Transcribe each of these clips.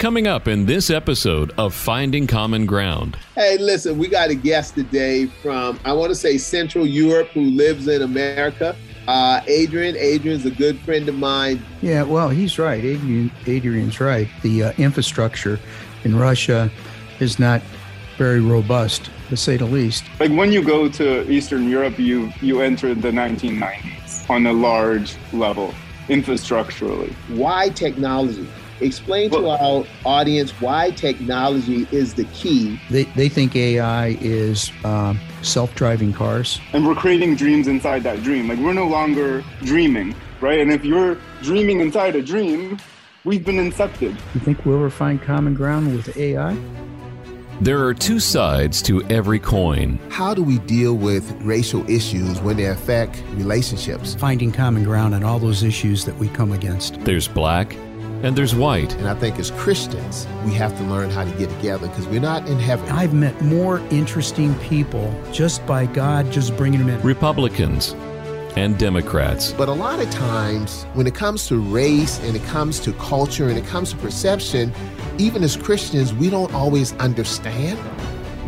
Coming up in this episode of Finding Common Ground. Hey, listen, we got a guest today from, I want to say Central Europe, who lives in America. Uh, Adrian, Adrian's a good friend of mine. Yeah, well, he's right. Adrian, Adrian's right. The uh, infrastructure in Russia is not very robust, to say the least. Like when you go to Eastern Europe, you you enter the 1990s on a large level, infrastructurally. Why technology? Explain to our audience why technology is the key. They, they think AI is um, self driving cars. And we're creating dreams inside that dream. Like we're no longer dreaming, right? And if you're dreaming inside a dream, we've been incepted. You think we'll ever find common ground with AI? There are two sides to every coin. How do we deal with racial issues when they affect relationships? Finding common ground on all those issues that we come against. There's black and there's white. And I think as Christians, we have to learn how to get together because we're not in heaven. I've met more interesting people just by God just bringing them in. Republicans and Democrats. But a lot of times, when it comes to race and it comes to culture and it comes to perception, even as Christians, we don't always understand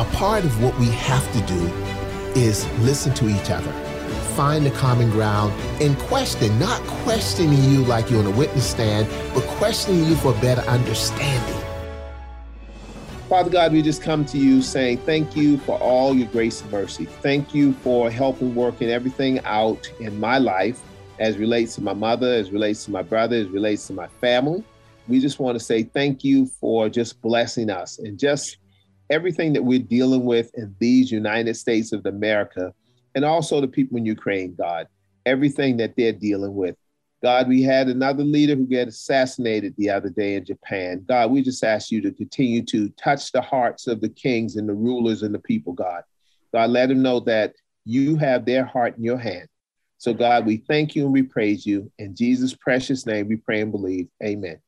A part of what we have to do is listen to each other, find the common ground, and question, not questioning you like you're on a witness stand, but questioning you for better understanding. Father God, we just come to you saying thank you for all your grace and mercy. Thank you for helping working everything out in my life as relates to my mother, as relates to my brother, as relates to my family. We just want to say thank you for just blessing us and just everything that we're dealing with in these United States of America, and also the people in Ukraine, God, everything that they're dealing with. God, we had another leader who got assassinated the other day in Japan. God, we just ask you to continue to touch the hearts of the kings and the rulers and the people, God. God, let them know that you have their heart in your hand. So, God, we thank you and we praise you. In Jesus' precious name, we pray and believe. Amen.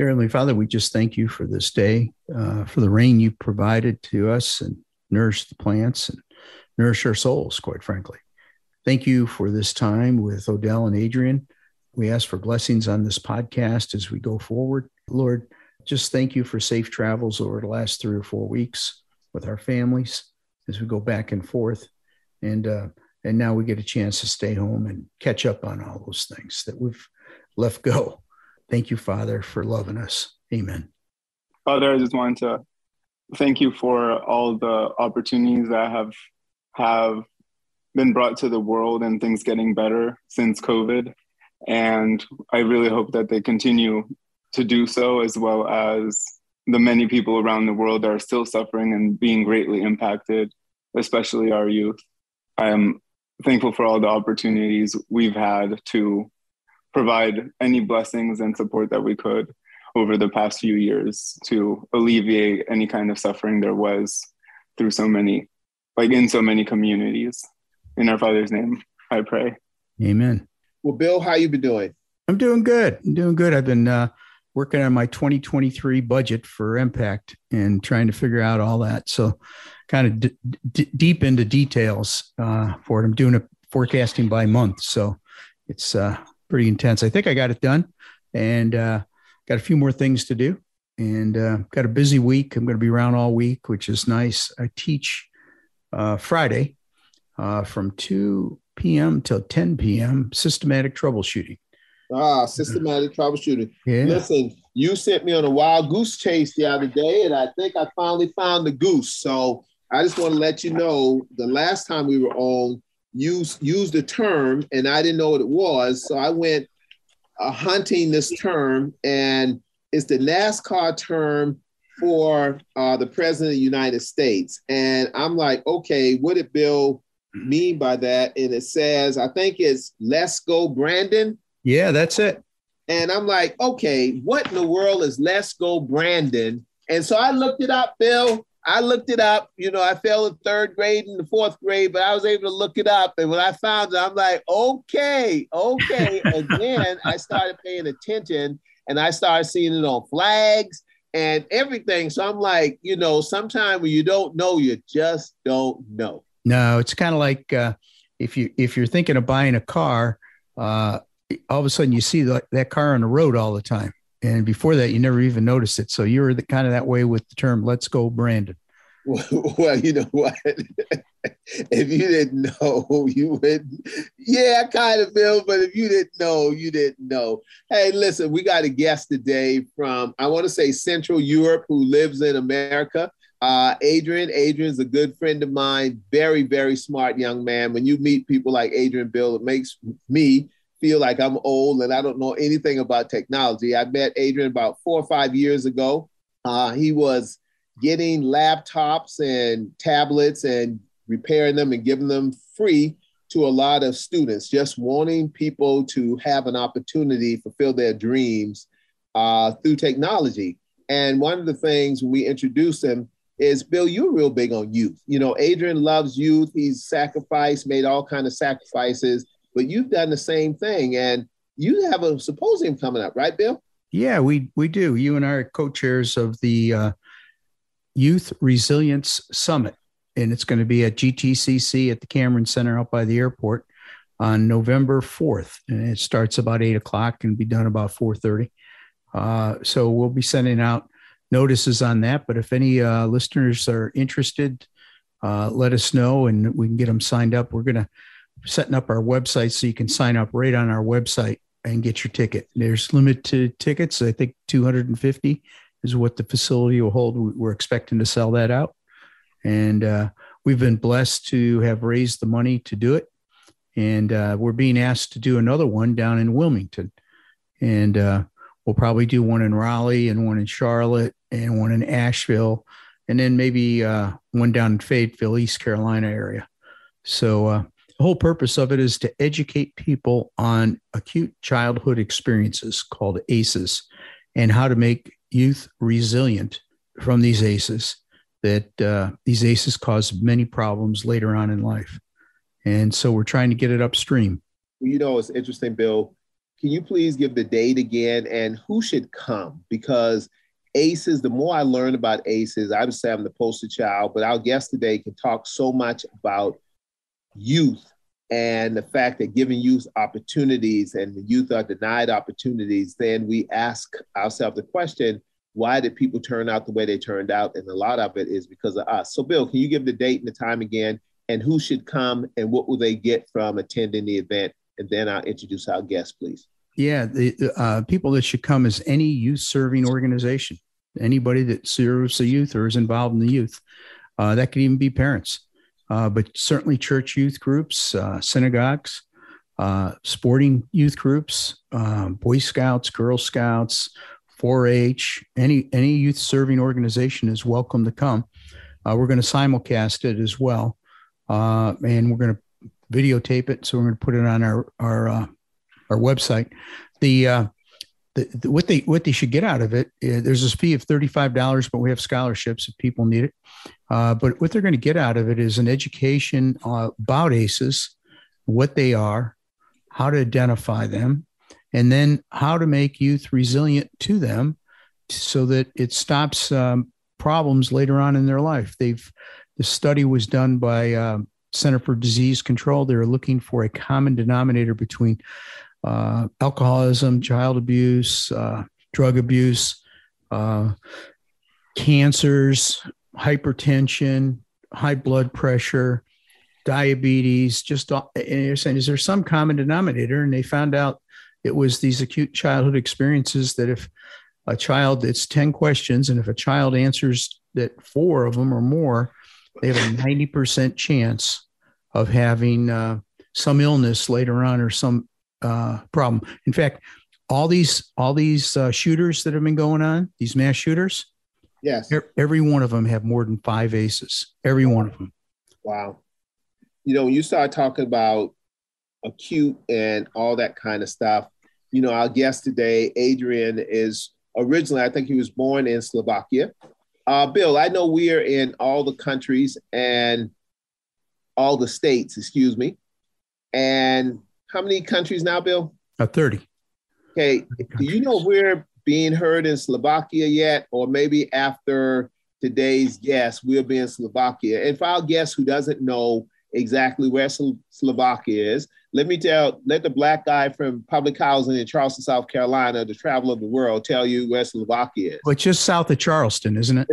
Dear Heavenly Father, we just thank you for this day, uh, for the rain you provided to us and nourish the plants and nourish our souls, quite frankly. Thank you for this time with Odell and Adrian. We ask for blessings on this podcast as we go forward. Lord, just thank you for safe travels over the last three or four weeks with our families as we go back and forth. And, uh, and now we get a chance to stay home and catch up on all those things that we've left go. Thank you, Father, for loving us. Amen. Father, I just wanted to thank you for all the opportunities that have have been brought to the world and things getting better since COVID. And I really hope that they continue to do so, as well as the many people around the world that are still suffering and being greatly impacted, especially our youth. I am thankful for all the opportunities we've had to provide any blessings and support that we could over the past few years to alleviate any kind of suffering there was through so many like in so many communities. In our father's name i pray. Amen. Well bill how you been doing? I'm doing good. I'm doing good. I've been uh, working on my 2023 budget for impact and trying to figure out all that. So kind of d- d- deep into details uh, for it. I'm doing a forecasting by month. So it's uh, pretty intense. I think I got it done and uh, got a few more things to do and uh, got a busy week. I'm going to be around all week, which is nice. I teach uh, Friday uh, from 2 p.m. till 10 p.m. systematic troubleshooting. Ah, systematic troubleshooting. Yeah. Listen, you sent me on a wild goose chase the other day, and I think I finally found the goose. So I just want to let you know the last time we were on, used used a term and I didn't know what it was. So I went uh, hunting this term, and it's the NASCAR term for uh, the president of the United States. And I'm like, okay, what did Bill mean by that? And it says, I think it's "Let's go, Brandon." Yeah, that's it. And I'm like, okay, what in the world is Let's Go Brandon? And so I looked it up, Bill. I looked it up. You know, I failed in third grade and the fourth grade, but I was able to look it up. And when I found it, I'm like, okay, okay. Again, I started paying attention and I started seeing it on flags and everything. So I'm like, you know, sometimes when you don't know, you just don't know. No, it's kind of like uh, if you if you're thinking of buying a car, uh, all of a sudden you see that, that car on the road all the time, and before that you never even noticed it. So you were the, kind of that way with the term "Let's go, Brandon." Well, you know what? if you didn't know, you wouldn't. Yeah, I kind of, Bill. But if you didn't know, you didn't know. Hey, listen, we got a guest today from I want to say Central Europe who lives in America. Uh, Adrian, Adrian's a good friend of mine. Very, very smart young man. When you meet people like Adrian Bill, it makes me feel like I'm old and I don't know anything about technology. I met Adrian about four or five years ago. Uh, he was getting laptops and tablets and repairing them and giving them free to a lot of students, just wanting people to have an opportunity to fulfill their dreams uh, through technology. And one of the things we introduced him is, Bill, you're real big on youth. You know, Adrian loves youth. He's sacrificed, made all kind of sacrifices, but you've done the same thing. And you have a symposium coming up, right, Bill? Yeah, we we do. You and I are co-chairs of the uh, Youth Resilience Summit, and it's going to be at GTCC at the Cameron Center out by the airport on November 4th. And it starts about eight o'clock and be done about 4:30. Uh, so we'll be sending out notices on that. But if any uh, listeners are interested, uh, let us know and we can get them signed up. We're going to setting up our website so you can sign up right on our website and get your ticket. There's limited tickets, I think 250 is what the facility will hold. We're expecting to sell that out. And uh, we've been blessed to have raised the money to do it. And uh, we're being asked to do another one down in Wilmington. And uh, we'll probably do one in Raleigh and one in Charlotte and one in Asheville. And then maybe uh, one down in Fayetteville, East Carolina area. So uh, the whole purpose of it is to educate people on acute childhood experiences called ACEs and how to make youth resilient from these ACEs, that uh, these ACEs cause many problems later on in life. And so we're trying to get it upstream. You know, it's interesting, Bill. Can you please give the date again and who should come? Because ACEs, the more I learn about ACEs, I would say I'm the poster child, but our guest today can talk so much about youth and the fact that giving youth opportunities and the youth are denied opportunities, then we ask ourselves the question, why did people turn out the way they turned out? And a lot of it is because of us. So, Bill, can you give the date and the time again, and who should come, and what will they get from attending the event? And then I'll introduce our guest, please. Yeah, the uh, people that should come is any youth serving organization, anybody that serves the youth or is involved in the youth. Uh, that could even be parents but certainly church youth groups, uh, synagogues, uh, sporting youth groups, um, Boy Scouts, Girl Scouts, 4-H, any any youth serving organization is welcome to come. Uh, we're going to simulcast it as well, uh, and we're going to videotape it. So we're going to put it on our our uh, our website. The the, the, what they what they should get out of it uh, there's this fee of $35 but we have scholarships if people need it. Uh, but what they're going to get out of it is an education uh, about aces what they are how to identify them and then how to make youth resilient to them so that it stops um, problems later on in their life. They've the study was done by uh, center for disease control. They're looking for a common denominator between uh, alcoholism, child abuse, uh, drug abuse, uh, cancers, hypertension, high blood pressure, diabetes. Just and you're saying, is there some common denominator? And they found out it was these acute childhood experiences that if a child, it's 10 questions, and if a child answers that four of them or more, they have a 90% chance of having uh, some illness later on or some uh, problem. In fact, all these all these uh, shooters that have been going on, these mass shooters, yes, every one of them have more than five aces. Every one of them. Wow. You know, when you start talking about acute and all that kind of stuff, you know, our guest today, Adrian, is originally, I think he was born in Slovakia. Uh, Bill, I know we are in all the countries and all the states, excuse me. And how many countries now, Bill? Uh, 30. Okay. Do you know if we're being heard in Slovakia yet? Or maybe after today's guest, we'll be in Slovakia. And for our guest who doesn't know exactly where Slovakia is, let me tell, let the black guy from public housing in Charleston, South Carolina, the travel of the world, tell you where Slovakia is. Well, it's just south of Charleston, isn't it?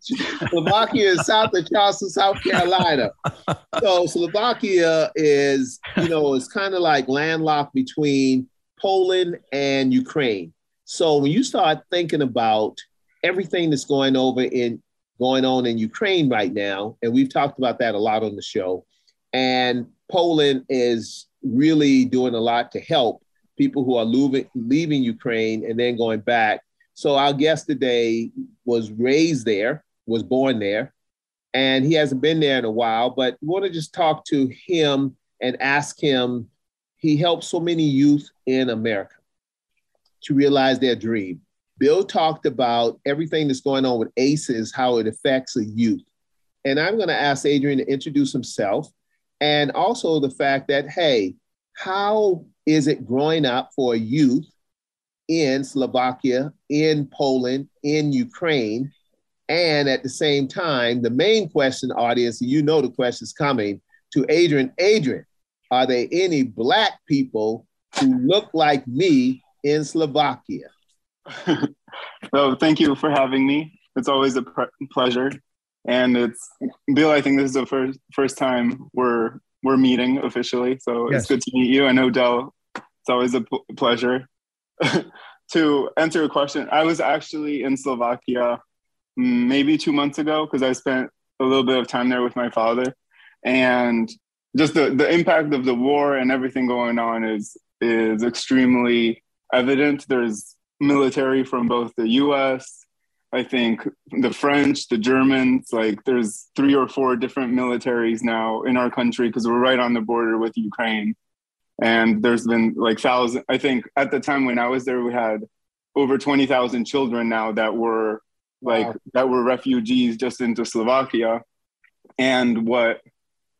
Slovakia is south of Charleston, South Carolina. So Slovakia is, you know, it's kind of like landlocked between Poland and Ukraine. So when you start thinking about everything that's going over in going on in Ukraine right now, and we've talked about that a lot on the show, and Poland is really doing a lot to help people who are leaving, leaving Ukraine and then going back. So our guest today was raised there, was born there, and he hasn't been there in a while. But we want to just talk to him and ask him. He helps so many youth in America to realize their dream. Bill talked about everything that's going on with ACEs, how it affects a youth. And I'm going to ask Adrian to introduce himself and also the fact that, hey, how is it growing up for youth in Slovakia, in Poland, in Ukraine? And at the same time, the main question, audience, you know the question's coming to Adrian. Adrian, are there any Black people who look like me in Slovakia? so, thank you for having me. It's always a pleasure and it's Bill. I think this is the first first time we're we're meeting officially, so yes. it's good to meet you. I know Dell. It's always a p- pleasure. to answer a question, I was actually in Slovakia mm, maybe two months ago because I spent a little bit of time there with my father, and just the the impact of the war and everything going on is is extremely evident. There's military from both the U.S. I think the French, the Germans, like there's three or four different militaries now in our country because we're right on the border with Ukraine. And there's been like thousand, I think at the time when I was there, we had over 20,000 children now that were like, wow. that were refugees just into Slovakia. And what,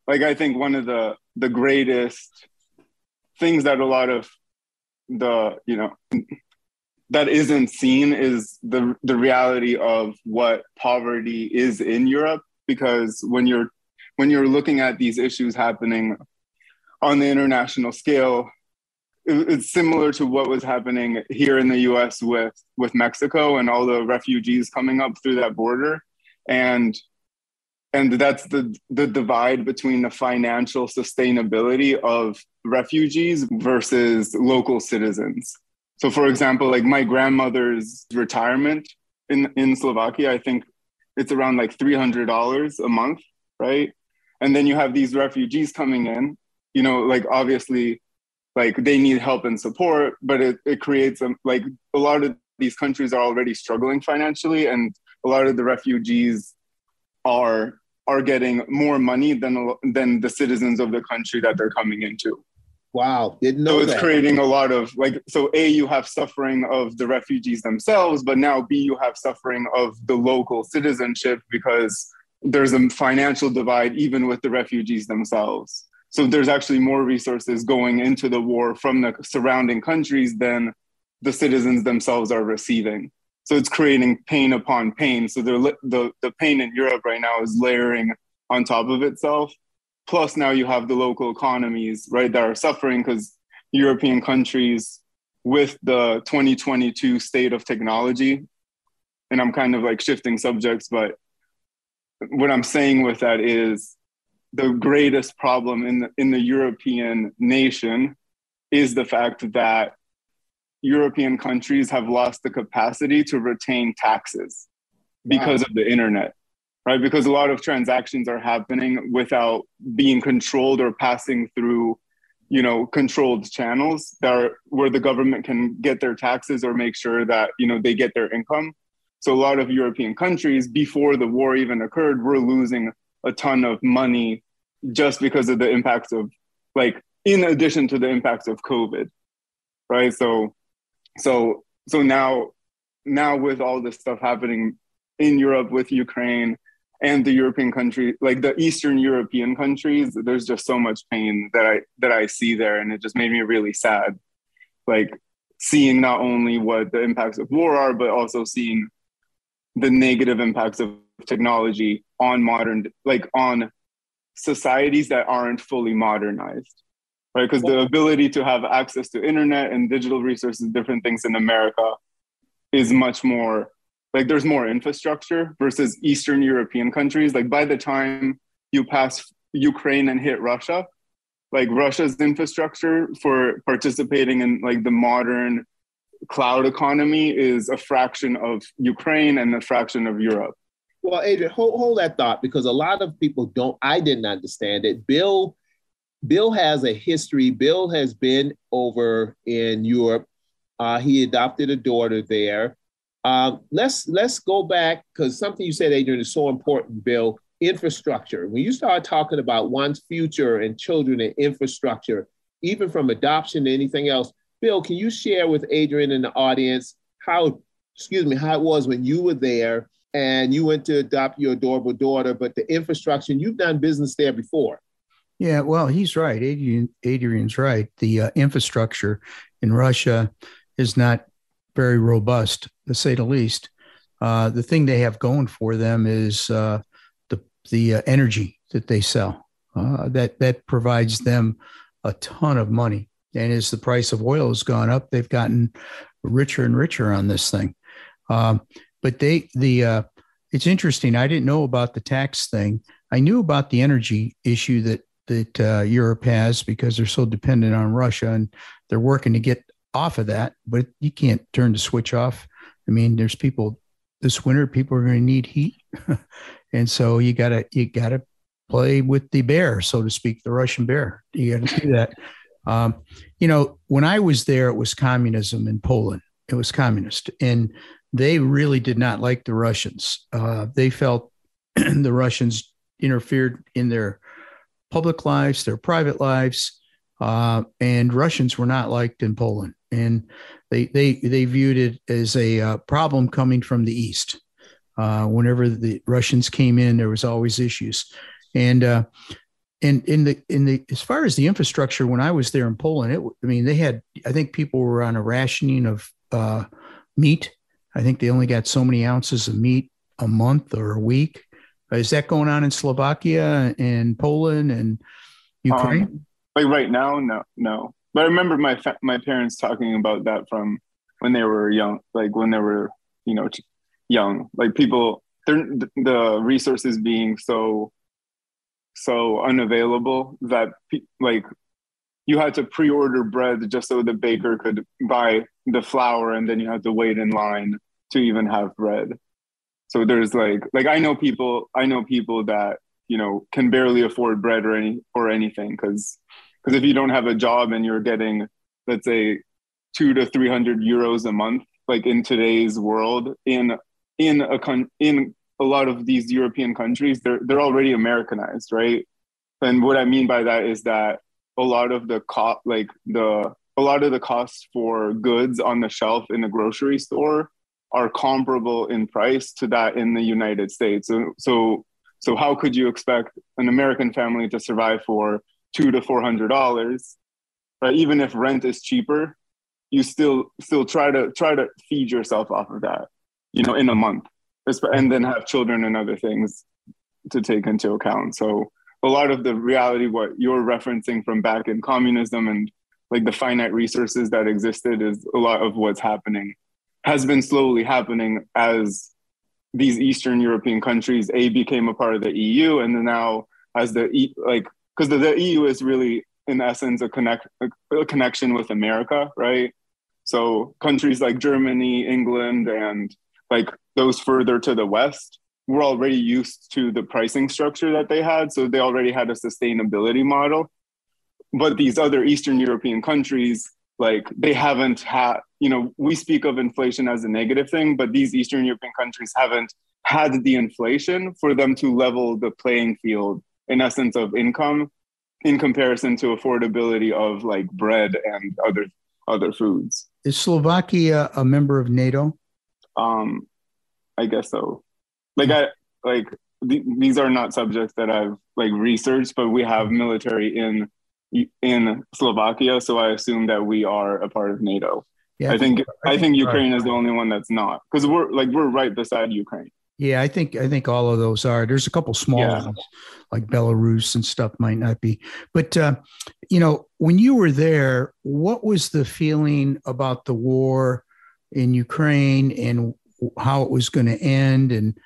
like, I think one of the, the greatest things that a lot of the, you know, that isn't seen is the the reality of what poverty is in Europe because when you're when you're looking at these issues happening on the international scale it's similar to what was happening here in the US with with Mexico and all the refugees coming up through that border. And and that's the the divide between the financial sustainability of refugees versus local citizens so, for example, like my grandmother's retirement in, in Slovakia, I think it's around like $300 a month, right? And then you have these refugees coming in, you know, like obviously, like they need help and support, but it, it creates a, like a lot of these countries are already struggling financially, and a lot of the refugees are are getting more money than than the citizens of the country that they're coming into. Wow, didn't know. So it's that. creating a lot of like so A, you have suffering of the refugees themselves, but now B, you have suffering of the local citizenship because there's a financial divide even with the refugees themselves. So there's actually more resources going into the war from the surrounding countries than the citizens themselves are receiving. So it's creating pain upon pain. So the, the, the pain in Europe right now is layering on top of itself. Plus, now you have the local economies, right, that are suffering because European countries with the 2022 state of technology, and I'm kind of like shifting subjects, but what I'm saying with that is the greatest problem in the, in the European nation is the fact that European countries have lost the capacity to retain taxes because wow. of the internet right? Because a lot of transactions are happening without being controlled or passing through, you know, controlled channels that are where the government can get their taxes or make sure that, you know, they get their income. So a lot of European countries, before the war even occurred, were losing a ton of money just because of the impacts of, like, in addition to the impacts of COVID. right? So, so, so now, now with all this stuff happening in Europe with Ukraine and the European country, like the Eastern European countries, there's just so much pain that I that I see there, and it just made me really sad. Like seeing not only what the impacts of war are, but also seeing the negative impacts of technology on modern, like on societies that aren't fully modernized, right? Because the ability to have access to internet and digital resources, different things in America, is much more like there's more infrastructure versus Eastern European countries. Like by the time you pass Ukraine and hit Russia, like Russia's infrastructure for participating in like the modern cloud economy is a fraction of Ukraine and a fraction of Europe. Well, Adrian, hold, hold that thought because a lot of people don't. I didn't understand it. Bill, Bill has a history. Bill has been over in Europe. Uh, he adopted a daughter there. Uh, let's let's go back because something you said, Adrian, is so important. Bill, infrastructure. When you start talking about one's future and children and infrastructure, even from adoption to anything else, Bill, can you share with Adrian and the audience how, excuse me, how it was when you were there and you went to adopt your adorable daughter, but the infrastructure, you've done business there before. Yeah, well, he's right. Adrian, Adrian's right. The uh, infrastructure in Russia is not very robust, to say the least. Uh, the thing they have going for them is uh, the uh, energy that they sell. Uh, that that provides them a ton of money. And as the price of oil has gone up, they've gotten richer and richer on this thing. Um, but they the uh, it's interesting. I didn't know about the tax thing. I knew about the energy issue that that uh, Europe has because they're so dependent on Russia and they're working to get off of that. But you can't turn the switch off. I mean, there's people this winter. People are going to need heat, and so you gotta you gotta play with the bear, so to speak, the Russian bear. You got to do that. Um, you know, when I was there, it was communism in Poland. It was communist, and they really did not like the Russians. Uh, they felt the Russians interfered in their public lives, their private lives, uh, and Russians were not liked in Poland. And they they they viewed it as a uh, problem coming from the east. Uh, whenever the Russians came in, there was always issues, and uh, and in the in the as far as the infrastructure, when I was there in Poland, it, I mean they had I think people were on a rationing of uh, meat. I think they only got so many ounces of meat a month or a week. Is that going on in Slovakia and Poland and Ukraine? Um, like right now, no, no. But I remember my fa- my parents talking about that from when they were young, like when they were you know young. Like people the resources being so so unavailable that like you had to pre-order bread just so the baker could buy the flour and then you had to wait in line to even have bread. So there's like like i know people i know people that you know can barely afford bread or any or anything because because if you don't have a job and you're getting let's say two to three hundred euros a month like in today's world in in a con- in a lot of these European countries, they're they're already Americanized, right? And what I mean by that is that a lot of the cost, like the a lot of the costs for goods on the shelf in a grocery store are comparable in price to that in the United States. So so so how could you expect an American family to survive for two to four hundred dollars, right? Even if rent is cheaper, you still still try to try to feed yourself off of that you know, in a month, and then have children and other things to take into account. So a lot of the reality, what you're referencing from back in communism and like the finite resources that existed is a lot of what's happening has been slowly happening as these Eastern European countries a became a part of the EU, and then now as the like because the, the, EU is really in essence a connect a connection with America, right? So countries like Germany, England, and like those further to the west were already used to the pricing structure that they had so they already had a sustainability model but these other eastern european countries like they haven't had you know we speak of inflation as a negative thing but these eastern european countries haven't had the inflation for them to level the playing field in essence of income in comparison to affordability of like bread and other other foods. Is Slovakia a member of NATO? Um, I guess so. Like I like th- these are not subjects that I've like researched, but we have military in in Slovakia, so I assume that we are a part of NATO. Yeah, I think I, I think, think Ukraine is the only one that's not because we're like we're right beside Ukraine. Yeah, I think I think all of those are. There's a couple small yeah. ones like Belarus and stuff might not be, but uh, you know, when you were there, what was the feeling about the war in Ukraine and how it was going to end, and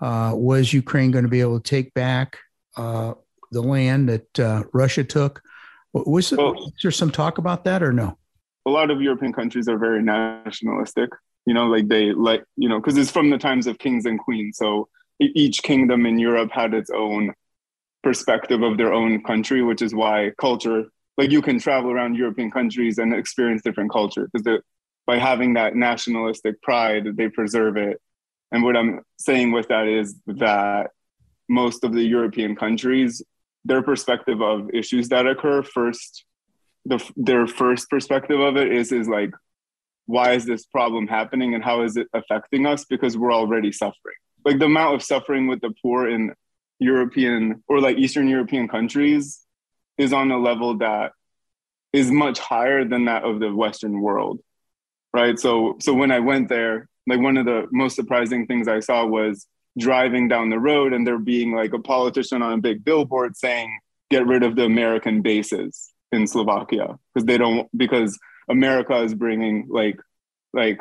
uh, was Ukraine going to be able to take back uh, the land that uh, Russia took? Was, well, was there some talk about that or no? A lot of European countries are very nationalistic. You know, like they like you know because it's from the times of kings and queens. So each kingdom in Europe had its own perspective of their own country, which is why culture like you can travel around European countries and experience different culture because by having that nationalistic pride, they preserve it. And what I'm saying with that is that most of the European countries their perspective of issues that occur first the, their first perspective of it is is like why is this problem happening and how is it affecting us? Because we're already suffering. Like the amount of suffering with the poor in european or like eastern european countries is on a level that is much higher than that of the western world right? So so when i went there like one of the most surprising things i saw was driving down the road and there being like a politician on a big billboard saying get rid of the american bases in slovakia because they don't because america is bringing like like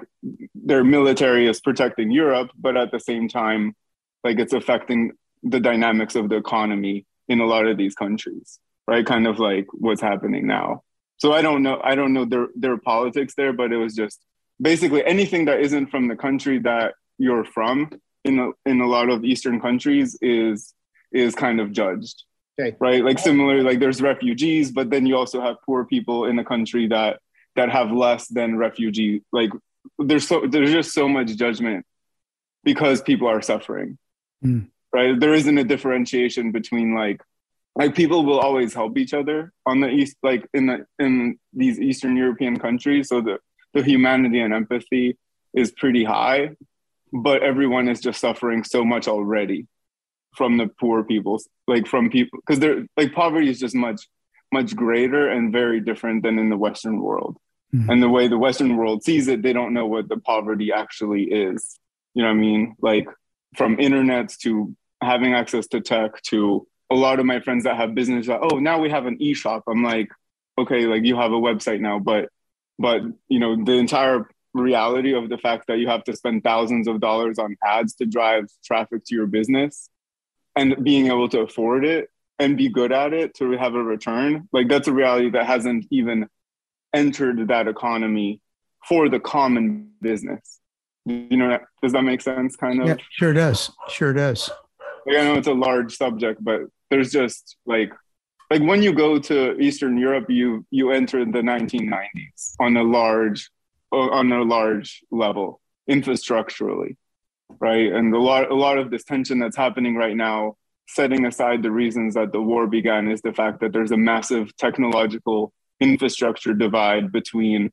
their military is protecting europe but at the same time like it's affecting the dynamics of the economy in a lot of these countries right kind of like what's happening now so i don't know i don't know their their politics there but it was just basically anything that isn't from the country that you're from in a, in a lot of Eastern countries is is kind of judged. Okay. Right. Like similarly, like there's refugees, but then you also have poor people in a country that that have less than refugee. Like there's so there's just so much judgment because people are suffering. Mm. Right. There isn't a differentiation between like like people will always help each other on the east like in the in these eastern european countries so the the humanity and empathy is pretty high but everyone is just suffering so much already from the poor people like from people because they're like poverty is just much much greater and very different than in the western world mm-hmm. and the way the western world sees it they don't know what the poverty actually is. You know what i mean? Like from internets to having access to tech to a lot of my friends that have business like, oh now we have an e-shop. I'm like okay like you have a website now but but you know the entire reality of the fact that you have to spend thousands of dollars on ads to drive traffic to your business and being able to afford it and be good at it to have a return like that's a reality that hasn't even entered that economy for the common business. You know does that make sense kind of? Yeah sure it does. Sure it does. Like, i know it's a large subject but there's just like like when you go to eastern europe you you enter the 1990s on a large uh, on a large level infrastructurally right? And a lot a lot of this tension that's happening right now setting aside the reasons that the war began is the fact that there's a massive technological infrastructure divide between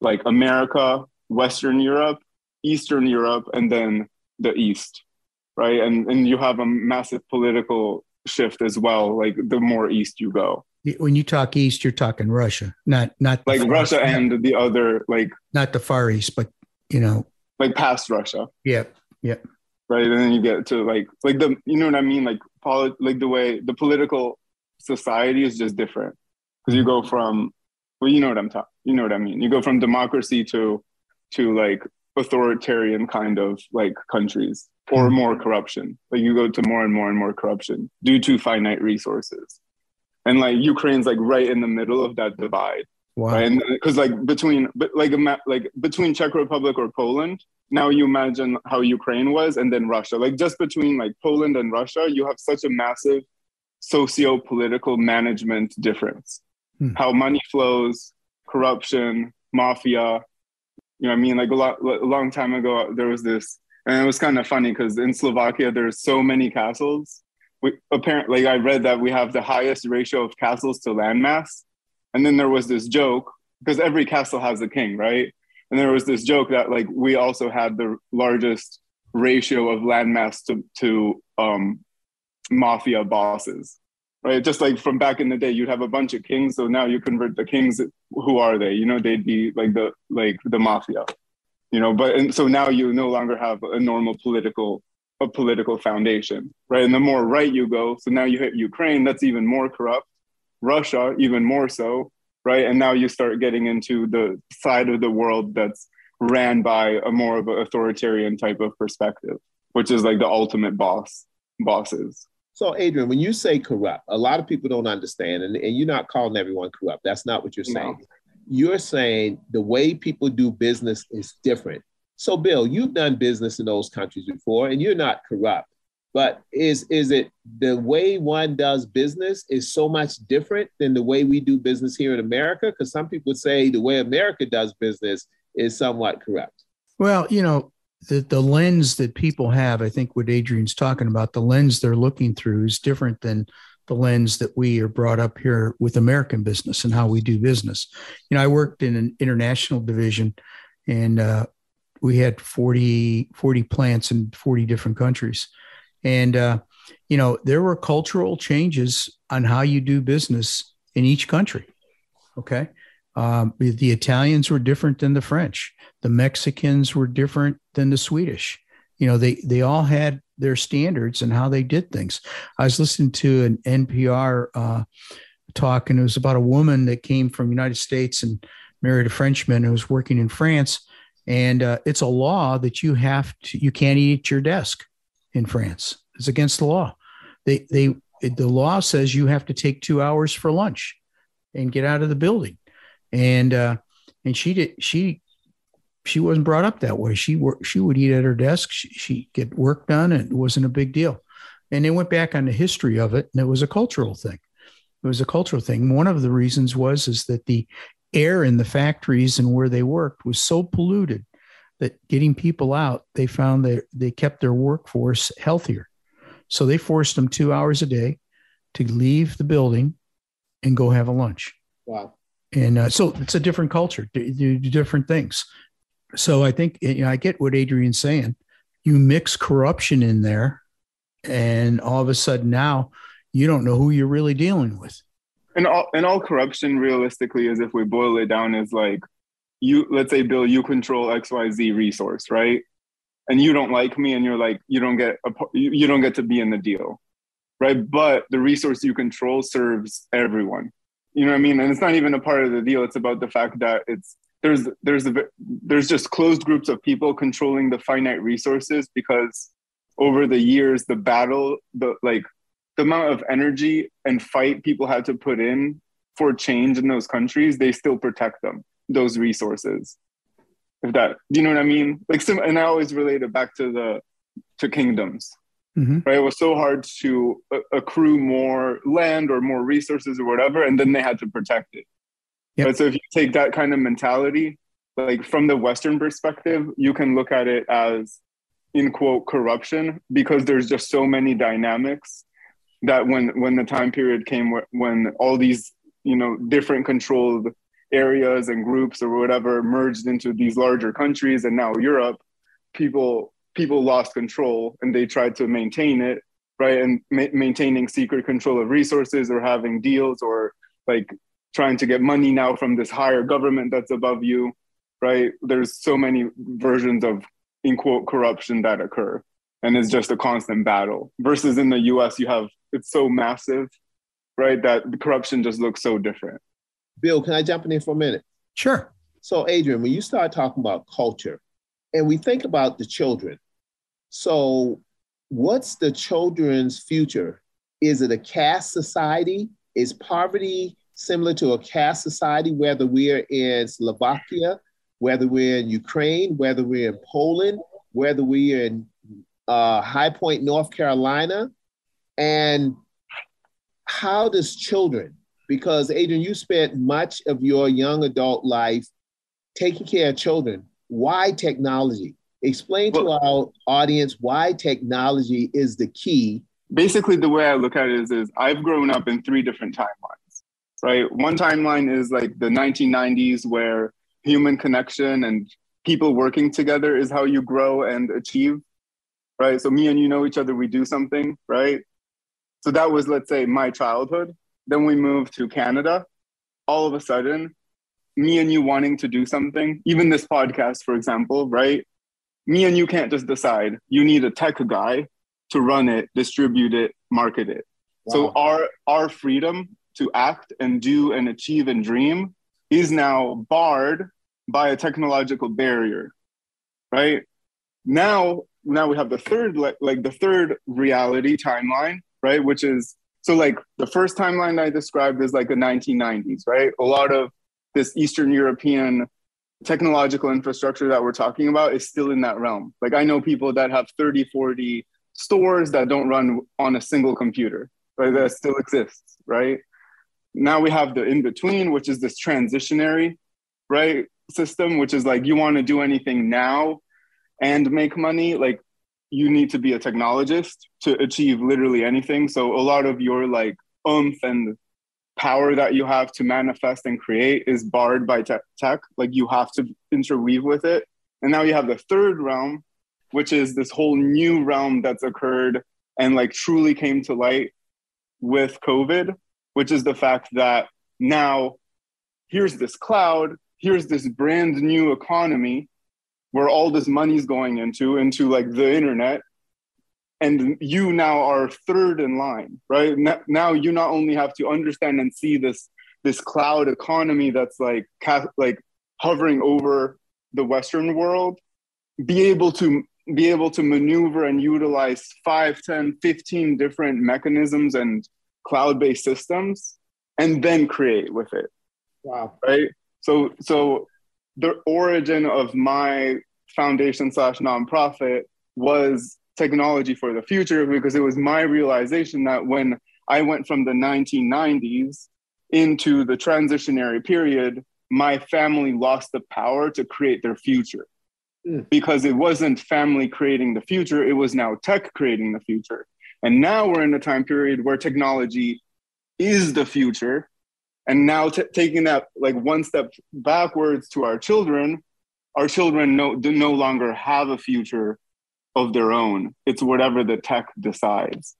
like america western europe eastern europe and then the east right? And and you have a massive political shift as well like the more east you go. When you talk east, you're talking Russia, not not like Russia and the other like not the Far East, but you know, like past Russia. Yep, yep. Right, and then you get to like like the you know what I mean, like polit- like the way the political society is just different because you go from well, you know what I'm talking, you know what I mean. You go from democracy to to like authoritarian kind of like countries or mm-hmm. more corruption. Like you go to more and more and more corruption due to finite resources and like Ukraine's like right in the middle of that divide. Wow. Right? And because like between but like like between Czech Republic or Poland, now you imagine how Ukraine was, and then Russia. Like just between like Poland and Russia, you have such a massive socio-political management difference. Hmm. How money flows, corruption, mafia. You know, I mean, like a lot a long time ago, there was this, and it was kind of funny because in Slovakia there's so many castles we apparently I read that we have the highest ratio of castles to landmass. And then there was this joke because every castle has a king, right? And there was this joke that like we also had the largest ratio of landmass to to um, mafia bosses, right? Just like from back in the day, you'd have a bunch of kings. So now you convert the kings. Who are they? You know, they'd be like the like the mafia, you know. But and so now you no longer have a normal political a political foundation, right? And the more right you go, so now you hit Ukraine, that's even more corrupt. Russia, even more so, right? And now you start getting into the side of the world that's ran by a more of an authoritarian type of perspective, which is like the ultimate boss bosses. So, Adrian, when you say corrupt, a lot of people don't understand, and, and you're not calling everyone corrupt. That's not what you're saying. No. You're saying the way people do business is different. So, Bill, you've done business in those countries before, and you're not corrupt. But is is it the way one does business is so much different than the way we do business here in America? Because some people say the way America does business is somewhat corrupt. Well, you know, the, the lens that people have, I think what Adrian's talking about, the lens they're looking through is different than the lens that we are brought up here with American business and how we do business. You know, I worked in an international division and uh, we had 40, 40 plants in 40 different countries. And, uh, you know, there were cultural changes on how you do business in each country. Okay. Um, the Italians were different than the French. The Mexicans were different than the Swedish. You know, they they all had their standards and how they did things. I was listening to an NPR uh, talk, and it was about a woman that came from United States and married a Frenchman who was working in France. And uh, it's a law that you have to you can't eat at your desk in France. It's against the law. They they the law says you have to take two hours for lunch and get out of the building and uh, and she did she she wasn't brought up that way. She worked she would eat at her desk. She she get work done, and it wasn't a big deal. And they went back on the history of it, and it was a cultural thing. It was a cultural thing. One of the reasons was is that the air in the factories and where they worked was so polluted that getting people out, they found that they kept their workforce healthier. So they forced them two hours a day to leave the building and go have a lunch. Wow and uh, so it's a different culture, do, do different things. So I think you know, I get what Adrian's saying. You mix corruption in there, and all of a sudden now you don't know who you're really dealing with. And all and all corruption, realistically, is if we boil it down, is like you. Let's say, Bill, you control X Y Z resource, right? And you don't like me, and you're like, you don't get a, you don't get to be in the deal, right? But the resource you control serves everyone you know what I mean? And it's not even a part of the deal. It's about the fact that it's there's there's a there's just closed groups of people controlling the finite resources because over the years the battle the like the amount of energy and fight people had to put in for change in those countries they still protect them those resources if that do you know what i mean like some and i always relate it back to the to kingdoms Mm-hmm. Right, it was so hard to accrue more land or more resources or whatever, and then they had to protect it. Yep. Right? So if you take that kind of mentality, like from the Western perspective, you can look at it as in quote corruption because there's just so many dynamics that when when the time period came when all these you know different controlled areas and groups or whatever merged into these larger countries and now Europe, people people lost control and they tried to maintain it right? And ma- maintaining secret control of resources or having deals or like trying to get money now from this higher government that's above you right? There's so many versions of in quote corruption that occur and it's just a constant battle. Versus in the us you have it's so massive right that the corruption just looks so different. Bill can i jump in here for a minute? Sure. So adrian when you start talking about culture and we think about the children. So, what's the children's future? Is it a caste society? Is poverty similar to a caste society, whether we're in Slovakia, whether we're in Ukraine, whether we're in Poland, whether we're in uh, High Point, North Carolina? And how does children, because Adrian, you spent much of your young adult life taking care of children why technology? Explain well, to our audience why technology is the key. Basically, the way I look at it is, is I've grown up in three different timelines. right? One timeline is like the 1990s where human connection and people working together is how you grow and achieve, right? So me and you know each other, we do something, right? So that was, let's say, my childhood. Then we moved to Canada. All of a sudden, me and you wanting to do something, even this podcast, for example, right? Me and you can't just decide. You need a tech guy to run it, distribute it, market it. Wow. So our our freedom to act and do and achieve and dream is now barred by a technological barrier, right? Now, now we have the third, like, like the third reality timeline, right? Which is so like the first timeline I described is like the 1990s, right? A lot of this Eastern European technological infrastructure that we're talking about is still in that realm. Like I know people that have 30, 40 stores that don't run on a single computer, right? That still exists, right? Now we have the in between, which is this transitionary, right? System, which is like you want to do anything now and make money. Like you need to be a technologist to achieve literally anything. So a lot of your like oomph and power that you have to manifest and create is barred by te- tech. Like you have to interweave with it. And now you have the third realm, which is this whole new realm that's occurred and like truly came to light with COVID, which is the fact that now here's this cloud, here's this brand new economy where all this money's going into, into like the internet. And you now are third in line, right? Now you not only have to understand and see this this cloud economy that's like like hovering over the Western world, be able to be able to maneuver and utilize 5 10 15 different mechanisms and cloud-based systems and then create with it. Wow. Right? So so the origin of my foundation slash nonprofit was technology for the future because it was my realization that when i went from the 1990s into the transitionary period my family lost the power to create their future mm. because it wasn't family creating the future it was now tech creating the future and now we're in a time period where technology is the future. And now t- taking that like one step backwards to our children, our children no, do no longer have a future of their own. It's whatever the tech decides.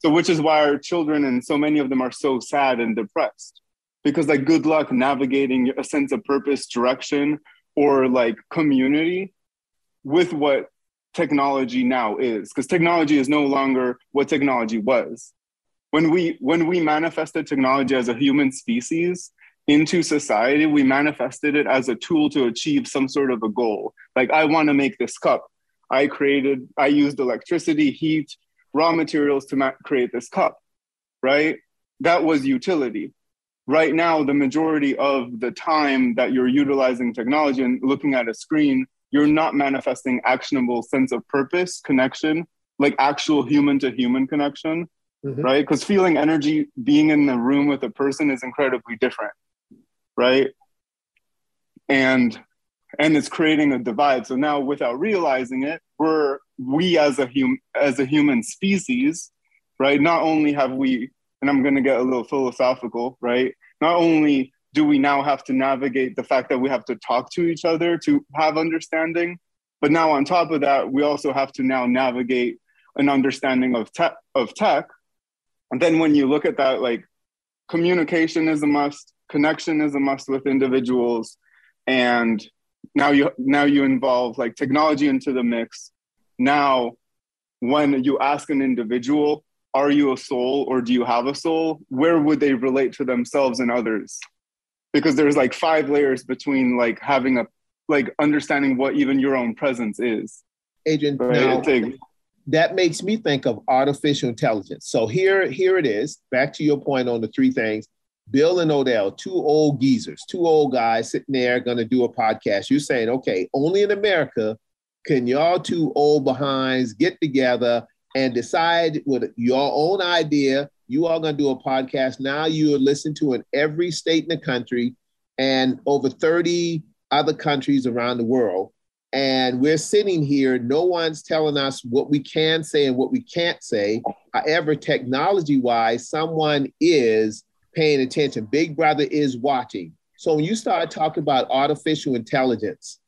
So, which is why our children and so many of them are so sad and depressed. Because, like, good luck navigating a sense of purpose, direction, or like community with what technology now is. Because technology is no longer what technology was. When we when we manifested technology as a human species into society we manifested it as a tool to achieve some sort of a goal. Like i want to make this cup i created i used electricity heat raw materials to ma- create this cup right that was utility right now the majority of the time that you're utilizing technology and looking at a screen you're not manifesting actionable sense of purpose, connection, like actual human to human connection, mm-hmm. right? Because feeling energy, being in the room with a person is incredibly different, right? And and it's creating a divide. So now, without realizing it, we're we as a hum as a human species, right? Not only have we, and I'm going to get a little philosophical, right? Not only do we now have to navigate the fact that we have to talk to each other to have understanding? But now on top of that, we also have to now navigate an understanding of tech of tech. And then when you look at that, like communication is a must, connection is a must with individuals, and now you now you involve like technology into the mix. Now, when you ask an individual, are you a soul or do you have a soul? Where would they relate to themselves and others? because there's like five layers between like having a like understanding what even your own presence is. agent right? now, that makes me think of artificial intelligence. So here, here it is. Back to your point on the three things. Bill and Odell, two old geezers, two old guys sitting there going to do a podcast. You're saying, okay, only in America can y'all two old behinds get together and decide with your own idea you are going to do a podcast. Now you are listened to in every state in the country and over 30 other countries around the world. And we're sitting here, no one's telling us what we can say and what we can't say. However, technology wise, someone is paying attention. Big Brother is watching. So when you start talking about artificial intelligence,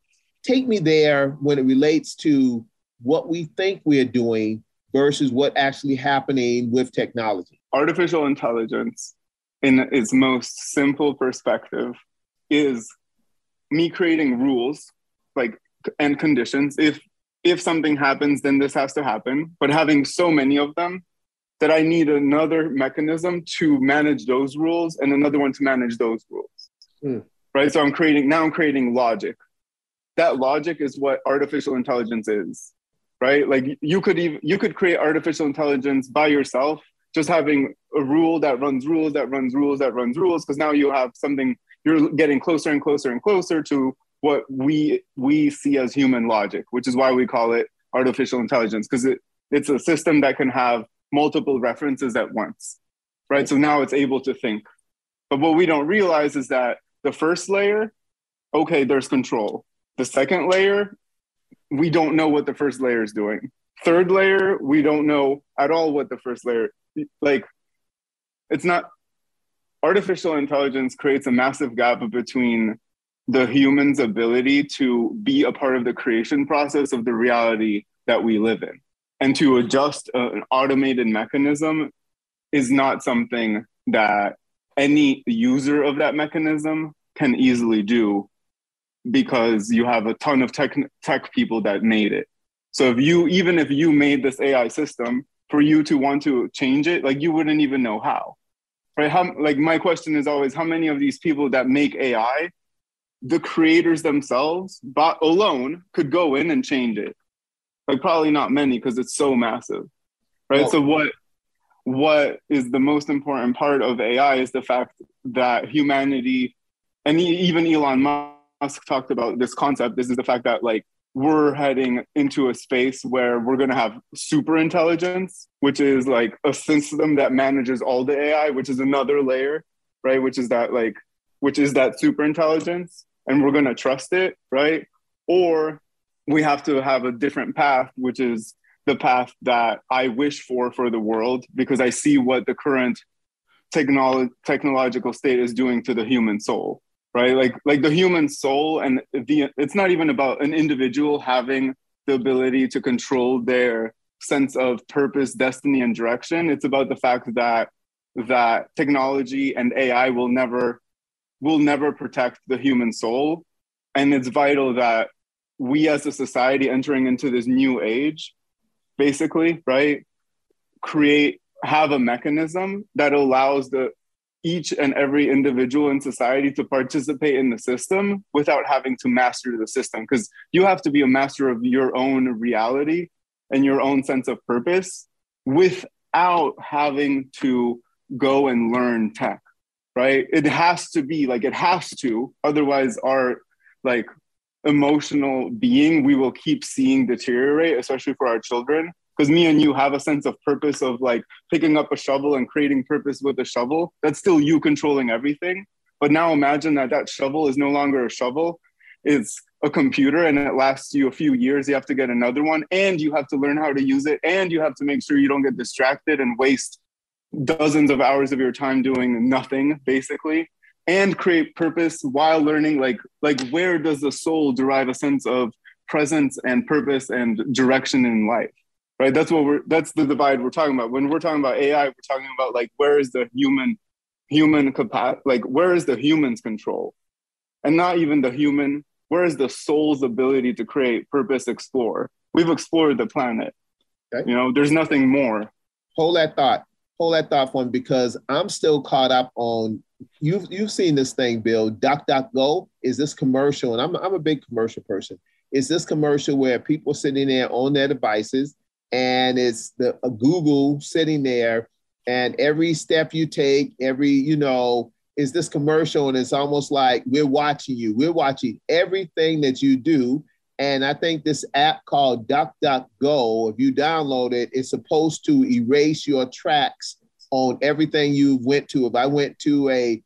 take me there when it relates to what we think we're doing versus what actually happening with technology. Artificial intelligence, in its most simple perspective, is me creating rules like and conditions. If if something happens, then this has to happen. But having so many of them that I need another mechanism to manage those rules and another one to manage those rules. Hmm. Right. So I'm creating now I'm creating logic. That logic is what artificial intelligence is right? Like you could even you could create artificial intelligence by yourself, just having a rule that runs rules that runs rules that runs rules, because now you have something you're getting closer and closer and closer to what we we see as human logic, which is why we call it artificial intelligence, because it, it's a system that can have multiple references at once. Right. So now it's able to think. But what we don't realize is that the first layer, okay, there's control. The second layer we don't know what the first layer is doing. Third layer, we don't know at all what the first layer like it's not artificial intelligence creates a massive gap between the human's ability to be a part of the creation process of the reality that we live in and to adjust uh, an automated mechanism is not something that any user of that mechanism can easily do because you have a ton of tech tech people that made it. So if you even if you made this AI system for you to want to change it, like you wouldn't even know how. Right? How like my question is always how many of these people that make AI, the creators themselves, but alone could go in and change it. Like probably not many because it's so massive. Right? So what what is the most important part of AI is the fact that humanity and even Elon Musk Musk talked about this concept. This is the fact that like we're heading into a space where we're going to have super intelligence, which is like a system that manages all the AI, which is another layer, right? Which is that like, which is that super intelligence, and we're going to trust it, right? Or we have to have a different path, which is the path that I wish for for the world because I see what the current technolo- technological state is doing to the human soul right? Like like the human soul and the it's not even about an individual having the ability to control their sense of purpose destiny and direction. It's about the fact that that technology and ai will never will never protect the human soul. And it's vital that we as a society entering into this new age basically right create have a mechanism that allows the each and every individual in society to participate in the system without having to master the system. Because you have to be a master of your own reality and your own sense of purpose without having to go and learn tech right? It has to be like it has to otherwise our like emotional being we will keep seeing deteriorate especially for our children. Because me and you have a sense of purpose of like picking up a shovel and creating purpose with a shovel. That's still you controlling everything. But now imagine that that shovel is no longer a shovel. It's a computer and it lasts you a few years. You have to get another one and you have to learn how to use it and you have to make sure you don't get distracted and waste dozens of hours of your time doing nothing basically and create purpose while learning like like where does the soul derive a sense of presence and purpose and direction in life right? That's what we're that's the divide we're talking about. When we're talking about ai we're talking about like where is the human human capacity like where is the human's control? And not even the human where is the soul's ability to create purpose explore? We've explored the planet. Okay. you know there's nothing more. Hold that thought. Hold that thought for me because i'm still caught up on you've you've seen this thing bill DuckDuckGo is this commercial and i'm, I'm a big commercial person is this commercial where people sitting there on their devices and it's the Google sitting there, and every step you take, every you know, is this commercial, and it's almost like we're watching you. We're watching everything that you do. And I think this app called DuckDuckGo, if you download it, it's supposed to erase your tracks on everything you went to. If I went to a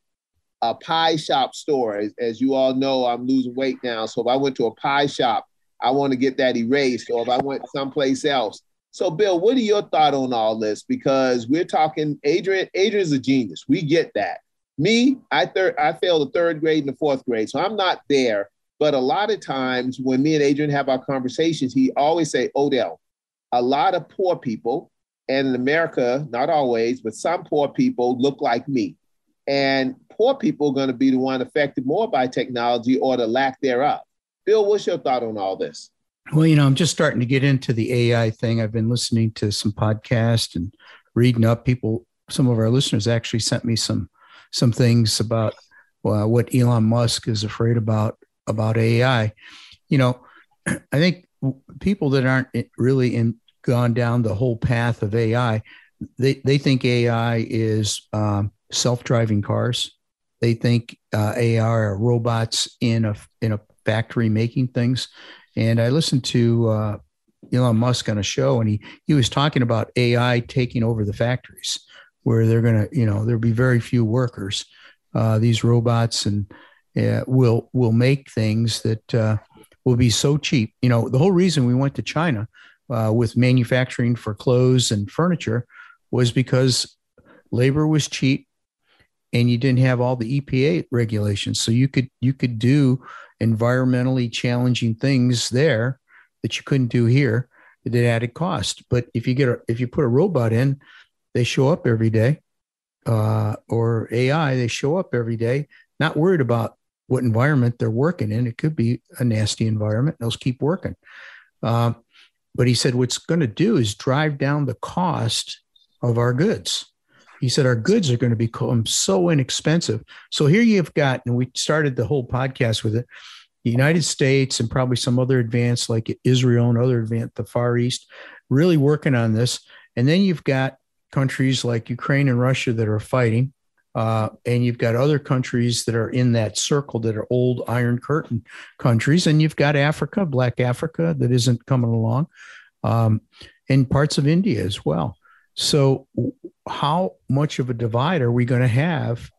a pie shop store, as, as you all know, I'm losing weight now. So if I went to a pie shop, I want to get that erased. Or if I went someplace else, so, Bill, what are your thought on all this? Because we're talking, Adrian. Adrian's a genius. We get that. Me, I third I failed the third grade and the fourth grade, so I'm not there. But a lot of times when me and Adrian have our conversations, he always say, Odell, a lot of poor people, and in America, not always, but some poor people look like me. And poor people are going to be the one affected more by technology or the lack thereof. Bill, what's your thought on all this? Well, you know, I'm just starting to get into the AI thing. I've been listening to some podcasts and reading up. People, some of our listeners actually sent me some some things about uh, what Elon Musk is afraid about about AI. You know, I think people that aren't really in gone down the whole path of AI, they they think AI is um, self driving cars. They think uh, AI are robots in a in a factory making things. And I listened to uh, Elon Musk on a show, and he he was talking about AI taking over the factories, where they're to, you know, there'll be very few workers. Uh, these robots and uh, will will make things that uh, will be so cheap. You know, the whole reason we went to China uh, with manufacturing for clothes and furniture was because labor was cheap and you didn't have all the EPA regulations. So you could you could do environmentally challenging things there that you couldn't do here that added cost. But if you get a, if you put a robot in, they show up every day, uh, or AI, they show up every day, not worried about what environment they're working in. It could be a nasty environment. They'll keep working. Um, but he said what's going to do is drive down the cost of our goods he said our goods are going to become so inexpensive. So here you've got, and we started the whole podcast with it. The United States and probably some other advanced like Israel and other advanced, the Far East, really working on this. And then you've got countries like Ukraine and Russia that are fighting. Uh, and you've got other countries that are in that circle that are old Iron Curtain countries. And you've got Africa, Black Africa, that isn't coming along, um, and parts of India as well. So, how much of a divide are we going to have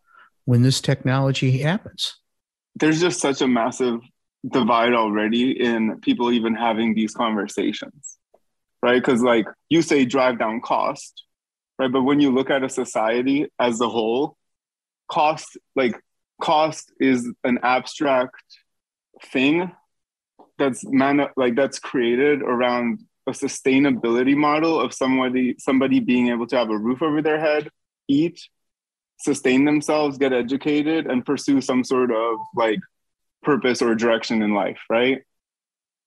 when this technology happens? There's just such a massive divide already in people even having these conversations, right? Because, like, you say drive down cost, right? But when you look at a society as a whole, cost, like, cost is an abstract thing that's man like that's created around a sustainability model of somebody somebody being able to have a roof over their head, eat, sustain themselves, get educated, and pursue some sort of like purpose or direction in life, right?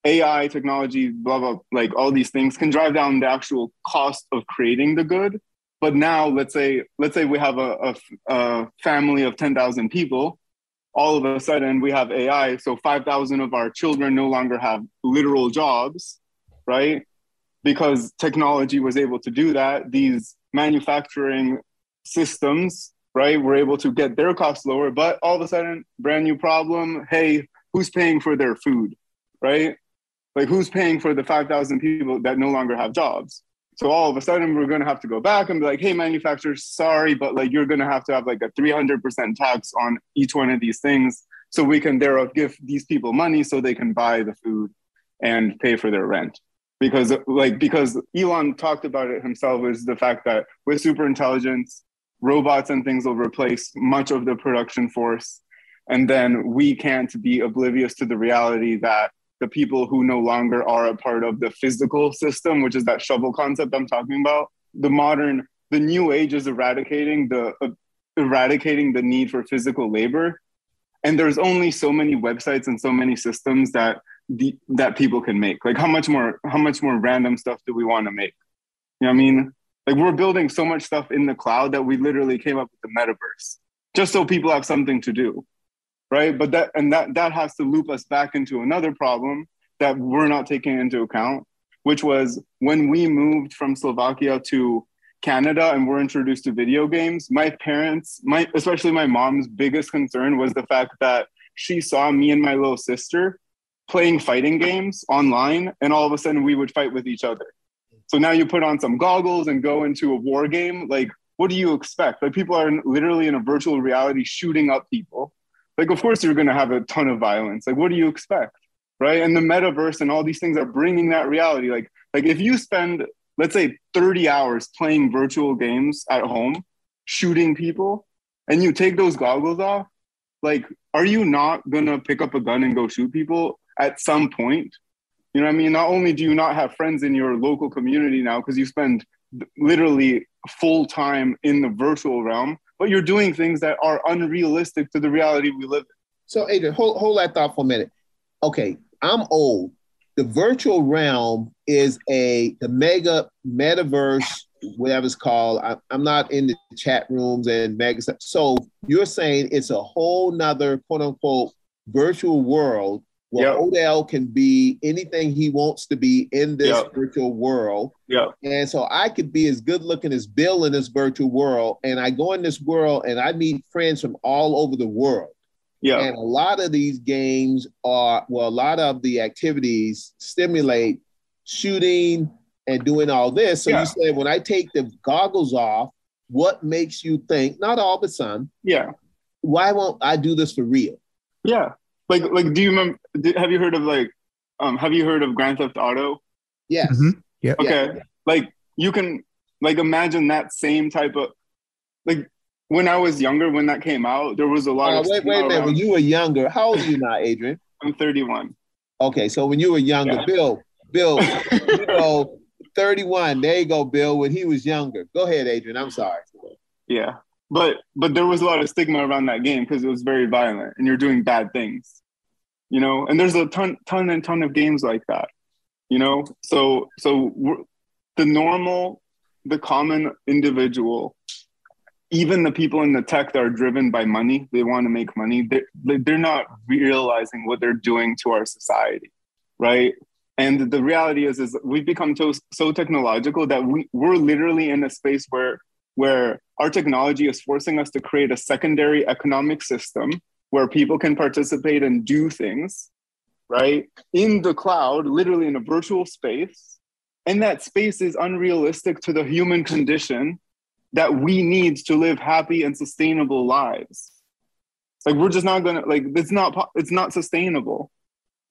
AI, technology, blah, blah, like all these things can drive down the actual cost of creating the good. But now let's say, let's say we have a, a, a family of 10,000 people. All of a sudden we have AI. So 5,000 of our children no longer have literal jobs, right? because technology was able to do that, these manufacturing systems, right, were able to get their costs lower. But all of a sudden, brand new problem. Hey, who's paying for their food, right? Like, who's paying for the 5,000 people that no longer have jobs? So all of a sudden, we're going to have to go back and be like, hey, manufacturers, sorry, but like you're going to have to have like a 300% tax on each one of these things. So we can thereof give these people money so they can buy the food and pay for their rent because like because Elon talked about it himself is the fact that with super intelligence, robots and things will replace much of the production force, and then we can't be oblivious to the reality that the people who no longer are a part of the physical system, which is that shovel concept I'm talking about, the modern, the new age is eradicating the uh, eradicating the need for physical labor, and there's only so many websites and so many systems that the, that people can make. Like how much more how much more random stuff do we want to make? You know what i mean? Like we're building so much stuff in the cloud that we literally came up with the metaverse just so people have something to do right but that and that that has to loop us back into another problem that we're not taking into account which was when we moved from slovakia to canada and were introduced to video games my parents my especially my mom's biggest concern was the fact that she saw me and my little sister playing fighting games online, and all of a sudden we would fight with each other. So now you put on some goggles and go into a war game. Like, what do you expect? Like, people are literally in a virtual reality shooting up people. Like, of course, you're going to have a ton of violence. Like, what do you expect? Right. And the metaverse and all these things are bringing that reality. Like, like if you spend, let's say, 30 hours playing virtual games at home, shooting people, and you take those goggles off, like, are you not gonna pick up a gun and go shoot people at some point? You know what I mean? Not only do you not have friends in your local community now because you spend literally full time in the virtual realm, but you're doing things that are unrealistic to the reality we live in. So, Adrian, hold, hold that thought for a minute. Okay, I'm old. The virtual realm is a the mega metaverse, whatever it's called. I, am not in the chat rooms and mega. So you're saying it's a whole nother quote unquote virtual world where yep. Odell can be anything he wants to be in this yep. virtual world. Yeah. And so I could be as good looking as Bill in this virtual world. And I go in this world and I meet friends from all over the world. Yeah. And a lot of these games are, well, a lot of the activities stimulate shooting and doing all this. So yeah. you said, when I take the goggles off, what makes you think, not all, but some, yeah. Why won't I do this for real? Yeah. Like, like, do you remember, have you heard of like, um, have you heard of Grand Theft Auto? Yes. Mm-hmm. Yeah. Okay. Yeah. Like you can like imagine that same type of like when I was younger, when that came out, there was a lot uh, of. Wait, wait a minute. When you were younger, how old are you now, Adrian? I'm 31. Okay, so when you were younger, yeah. Bill, Bill, you know, 31. There you go, Bill. When he was younger. Go ahead, Adrian. I'm sorry. Yeah, but but there was a lot of stigma around that game because it was very violent, and you're doing bad things, you know. And there's a ton, ton, and ton of games like that, you know. So so the normal, the common individual even the people in the tech that are driven by money, they want to make money, they're, they're not realizing what they're doing to our society, right? And the reality is, is we've become so, so technological that we, we're literally in a space where, where our technology is forcing us to create a secondary economic system where people can participate and do things, right? In the cloud, literally in a virtual space. And that space is unrealistic to the human condition that we need to live happy and sustainable lives. Like we're just not gonna like it's not it's not sustainable.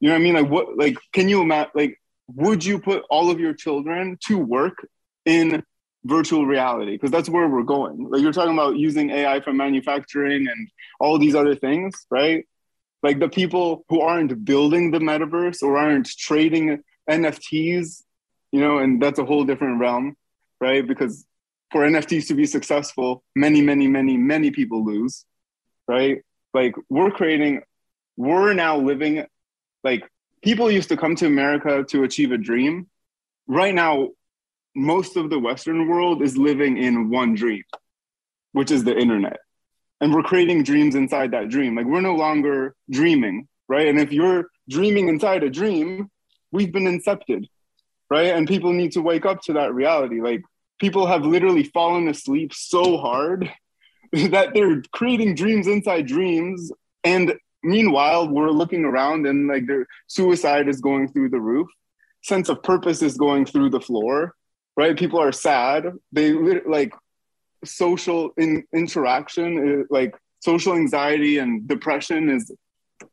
You know what I mean? Like what like can you imagine like would you put all of your children to work in virtual reality? Because that's where we're going. Like you're talking about using AI for manufacturing and all these other things, right? Like the people who aren't building the metaverse or aren't trading NFTs, you know, and that's a whole different realm, right? Because for NFTs to be successful, many, many, many, many people lose, right? Like we're creating, we're now living, like people used to come to America to achieve a dream. Right now, most of the Western world is living in one dream, which is the internet. And we're creating dreams inside that dream. Like we're no longer dreaming, right? And if you're dreaming inside a dream, we've been incepted, right? And people need to wake up to that reality. Like people have literally fallen asleep so hard that they're creating dreams inside dreams and meanwhile we're looking around and like their suicide is going through the roof sense of purpose is going through the floor right people are sad they like social in, interaction uh, like social anxiety and depression is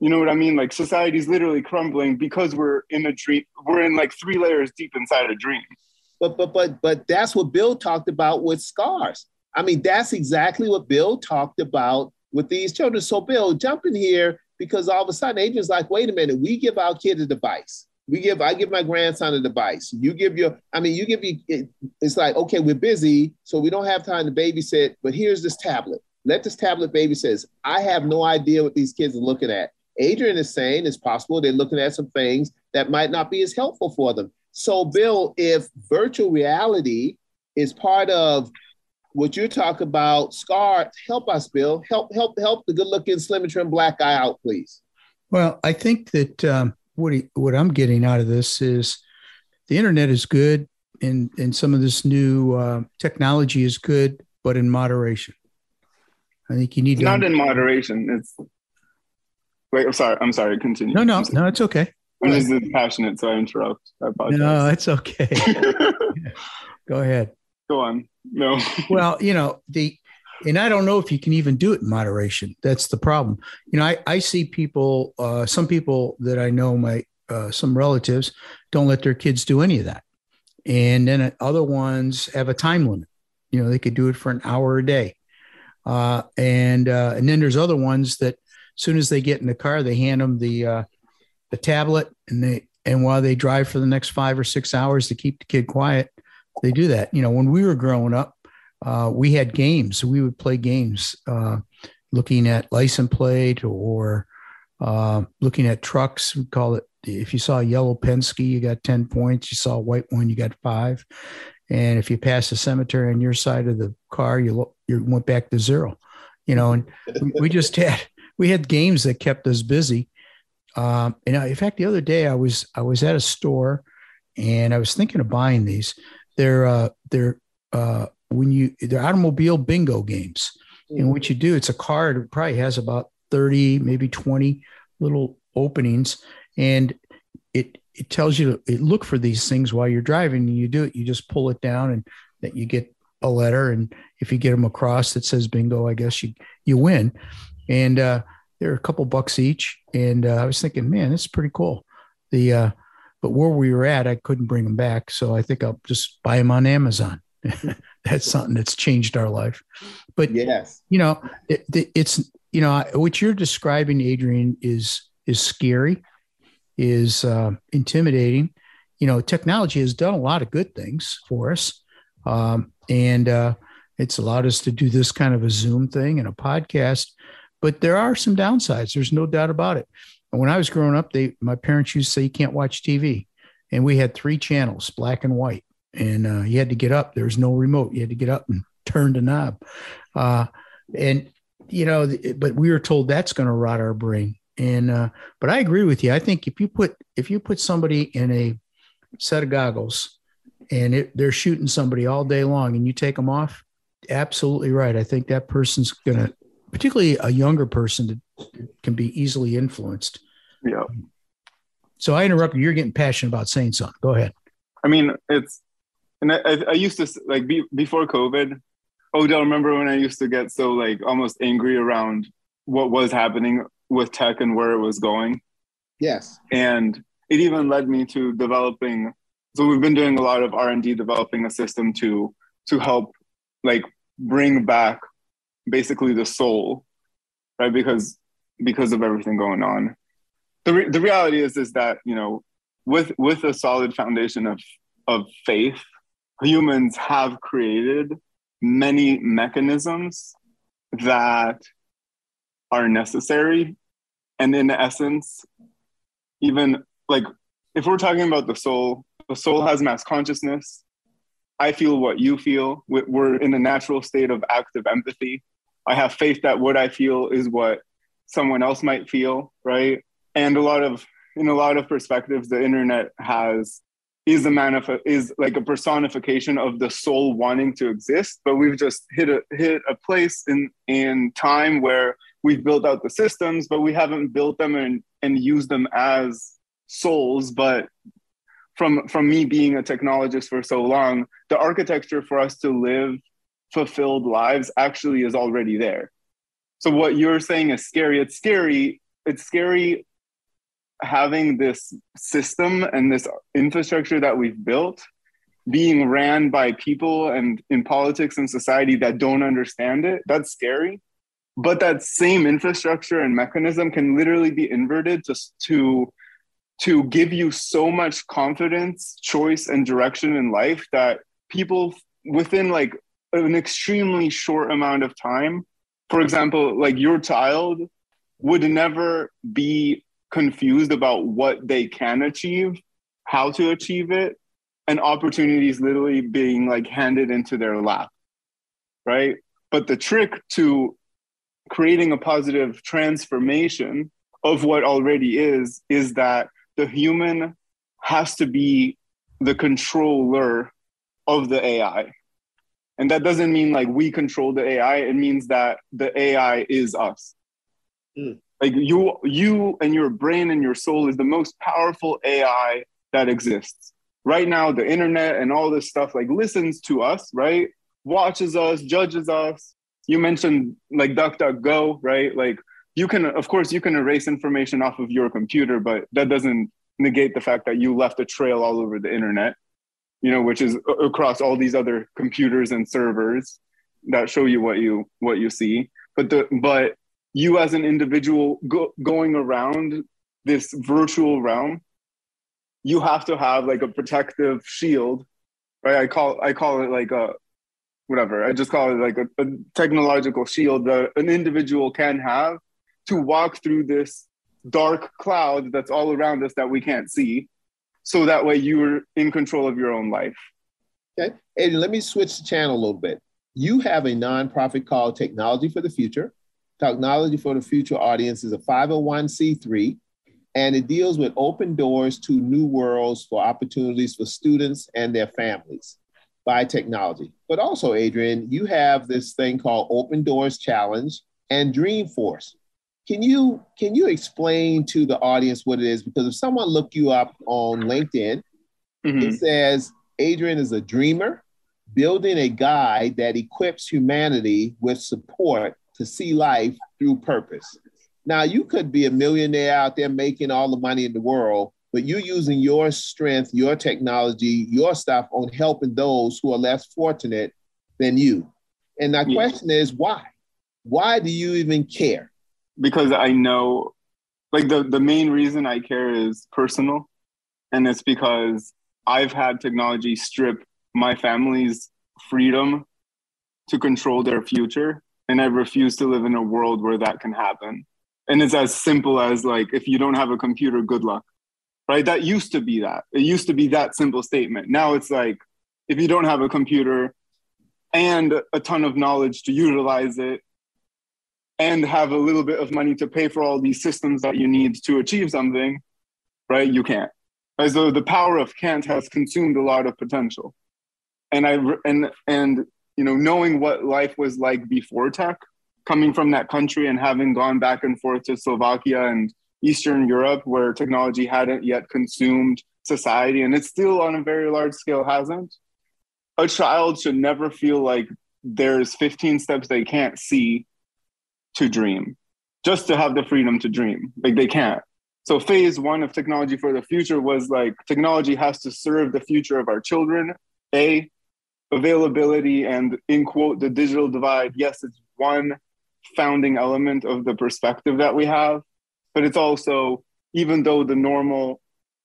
you know what i mean like society's literally crumbling because we're in a dream we're in like three layers deep inside a dream but but but but that's what Bill talked about with scars. I mean, that's exactly what Bill talked about with these children. So Bill, jump in here because all of a sudden Adrian's like, wait a minute, we give our kid a device. We give, I give my grandson a device. You give your, I mean, you give you, it, it's like, okay, we're busy, so we don't have time to babysit, but here's this tablet. Let this tablet babysit. I have no idea what these kids are looking at. Adrian is saying it's possible they're looking at some things that might not be as helpful for them. So, Bill, if virtual reality is part of what you're talking about, Scar, help us, Bill. Help, help, help the good-looking, slim and trim black guy out, please. Well, I think that um, what he, what I'm getting out of this is the internet is good, and and some of this new uh, technology is good, but in moderation. I think you need it's to not in moderation. It's wait. I'm sorry. I'm sorry. Continue. No, no, no. It's okay. I'm just passionate, so I interrupt. I apologize. No, it's okay. Go ahead. Go on. No. well, you know, the and I don't know if you can even do it in moderation. That's the problem. You know, I, I see people, uh, some people that I know, my uh, some relatives don't let their kids do any of that, and then other ones have a time limit. You know, they could do it for an hour a day. Uh, and uh, and then there's other ones that as soon as they get in the car, they hand them the uh, the tablet, and they and while they drive for the next five or six hours to keep the kid quiet, they do that. You know, when we were growing up, uh, we had games. We would play games, uh, looking at license plate or uh, looking at trucks. We call it. If you saw a yellow Penske, you got ten points. You saw a white one, you got five. And if you passed the cemetery on your side of the car, you you went back to zero. You know, and we just had we had games that kept us busy. Um, and in fact, the other day I was I was at a store, and I was thinking of buying these. They're uh, they're uh, when you they're automobile bingo games. And what you do, it's a card. It probably has about thirty, maybe twenty little openings, and it it tells you to look for these things while you're driving. And you do it. You just pull it down, and that you get a letter. And if you get them across that says bingo, I guess you you win. And uh, they're a couple bucks each. And uh, I was thinking, man, this is pretty cool. The uh, but where we were at, I couldn't bring them back, so I think I'll just buy them on Amazon. that's something that's changed our life. But yes, you know, it, it's you know what you're describing, Adrian, is is scary, is uh, intimidating. You know, technology has done a lot of good things for us, um, and uh, it's allowed us to do this kind of a Zoom thing and a podcast. But there are some downsides. There's no doubt about it. And when I was growing up, they my parents used to say you can't watch TV, and we had three channels, black and white and uh, you had to get up. There was no remote. You had to get up and turn the knob. Uh, and you know, but we were told that's going to rot our brain. And uh, but I agree with you. I think if you put if you put somebody in a set of goggles and it, they're shooting somebody all day long, and you take them off, absolutely right. I think that person's going to, particularly a younger person, that can be easily influenced. Yeah. So I interrupted. You're getting passionate about saying something. Go ahead. I mean, it's and I, I used to like be, before COVID. Oh, Odell, remember when I used to get so like almost angry around what was happening with tech and where it was going? Yes. And it even led me to developing. So we've been doing a lot of R and D, developing a system to to help like bring back basically the soul, right? Because because of everything going on. The, re- the reality is is that you know with with a solid foundation of of faith humans have created many mechanisms that are necessary. And in essence, even like if we're talking about the soul, the soul has mass consciousness. I feel what you feel. We're in a natural state of active empathy. I have faith that what I feel is what someone else might feel, right? And a lot of, in a lot of perspectives, the internet has is a manif- is like a personification of the soul wanting to exist but we've just hit a hit a place in in time where we've built out the systems but we haven't built them and and used them as souls. But from from me being a technologist for so long the architecture for us to live fulfilled lives actually is already there. So what you're saying is scary. It's scary. It's scary having this system and this infrastructure that we've built being ran by people and in politics and society that don't understand it, that's scary. But that same infrastructure and mechanism can literally be inverted to, to, to give you so much confidence, choice, and direction in life that people within like an extremely short amount of time, for example, like your child would never be confused about what they can achieve, how to achieve it, and opportunities literally being like handed into their lap. Right. But the trick to creating a positive transformation of what already is, is that the human has to be the controller of the AI. And that doesn't mean like we control the AI, it means that the AI is us. Mm. Like you, you and your brain and your soul is the most powerful AI that exists. Right now, the internet and all this stuff like listens to us, right? Watches us, judges us. You mentioned like DuckDuckGo, right? Like you can, of course, you can erase information off of your computer, but that doesn't negate the fact that you left a trail all over the internet, you know, which is across all these other computers and servers that show you what you what you see but the but you as an individual go, going around this virtual realm you have to have like a protective shield right? I call i call it like a whatever. I just call it like a, a technological shield that an individual can have to walk through this dark cloud that's all around us that we can't see. So that way you're in control of your own life. Okay. Adrian, let me switch the channel a little bit. You have a nonprofit called technology for the future technology for the future audience is a 501c3 and it deals with open doors to new worlds for opportunities for students and their families by technology but also adrian you have this thing called open doors challenge and dreamforce can you can you explain to the audience what it is? Because if someone look you up on LinkedIn, mm-hmm. it says Adrian is a dreamer, building a guide that equips humanity with support to see life through purpose. Now you could be a millionaire out there making all the money in the world, but you're using your strength, your technology, your stuff on helping those who are less fortunate than you. And my yeah. question is why? Why do you even care? because I know like the the main reason I care is personal and it's because I've had technology strip my family's freedom to control their future and I refuse to live in a world where that can happen. And it's as simple as like if you don't have a computer good luck. Right? That used to be that. It used to be that simple statement. Now it's like if you don't have a computer and a ton of knowledge to utilize it and have a little bit of money to pay for all these systems that you need to achieve something, right? You can't. As though the power of can't has consumed a lot of potential. And I and and you know, knowing what life was like before tech, coming from that country and having gone back and forth to Slovakia and Eastern Europe, where technology hadn't yet consumed society, and it still on a very large scale hasn't. A child should never feel like there's 15 steps they can't see to dream, just to have the freedom to dream. Like they can't. So phase one of technology for the future was like technology has to serve the future of our children. A availability and in quote the digital divide. Yes, it's one founding element of the perspective that we have, but it's also even though the normal,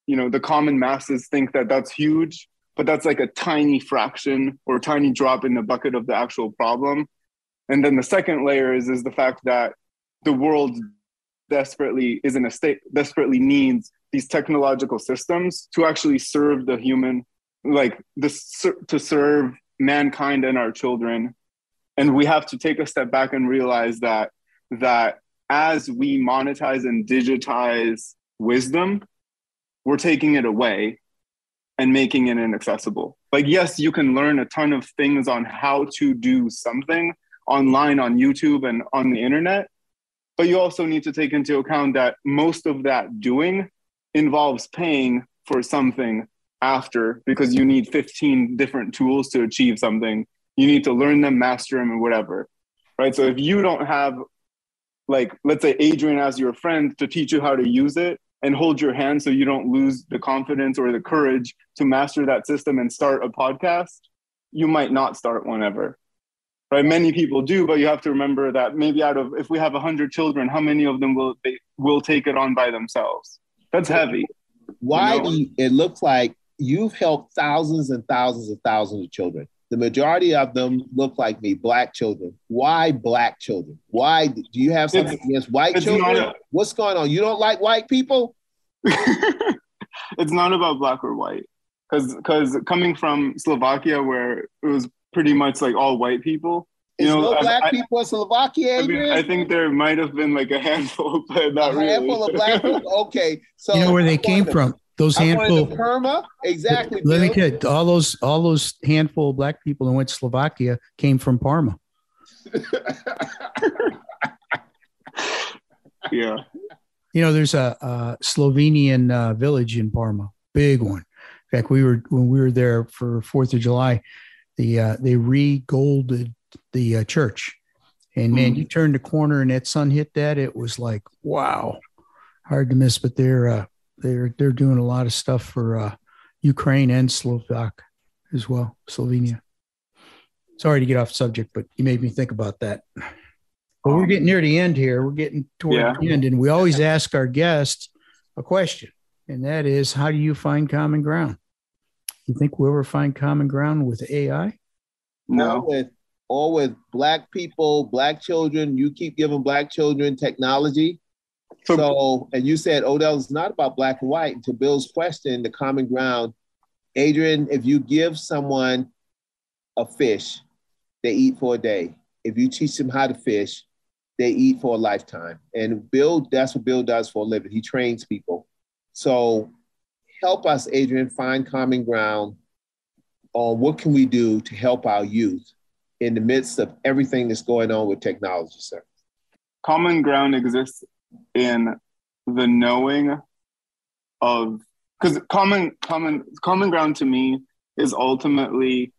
you know, the common masses think that that's huge, but that's like a tiny fraction or a tiny drop in the bucket of the actual problem. And then the second layer is is the fact that the world desperately is in a state desperately needs these technological systems to actually serve the human like this to serve mankind and our children and we have to take a step back and realize that that as we monetize and digitize wisdom we're taking it away and making it inaccessible like yes you can learn a ton of things on how to do something online on YouTube and on the internet. But you also need to take into account that most of that doing involves paying for something after because you need 15 different tools to achieve something. You need to learn them, master them, and whatever. Right. So if you don't have, like, let's say Adrian as your friend to teach you how to use it and hold your hand so you don't lose the confidence or the courage to master that system and start a podcast, you might not start one ever right many people do but you have to remember that maybe out of if we have 100 children how many of them will they will take it on by themselves that's heavy why you know? do you, it looks like you've helped thousands and thousands and thousands of children the majority of them look like me black children why black children why do you have something it's, against white children a, what's going on you don't like white people it's not about black or white because because coming from slovakia where it was pretty much like all white people. You Is know, no black I, people in Slovakia, I, mean, I think there might have been like a handful, but not really a really. handful of black people. Okay, so you know where they came from. Those handful of Parma, exactly. Let me get all those all those handful of black people who went to Slovakia came from Parma. yeah. You know, there's a, a Slovenian uh, village in Parma, big one. In fact, we were when we were there for Fourth of July the uh, they re-golded the uh, church, and man, mm. you turned the corner and that sun hit that. It was like wow, hard to miss. But they're uh, they're they're doing a lot of stuff for uh, Ukraine and Slovak as well, Slovenia. Sorry to get off subject, but you made me think about that. But we're getting near the end here. We're getting toward Yeah. the end, and we always ask our guests a question, and that is, how do you find common ground? You think we'll ever find common ground with AI? Or No. with or with black people, black children. You keep giving black children technology. So, So, and you said Odell is not about black and white. To Bill's question, the common ground, Adrian, if you give someone a fish, they eat for a day. If you teach them how to fish, they eat for a lifetime. And Bill, that's what Bill does for a living. He trains people. So help us, Adrian, find common ground on what can we do to help our youth in the midst of everything that's going on with technology, sir. common ground exists in the knowing of because common common common ground to me is ultimately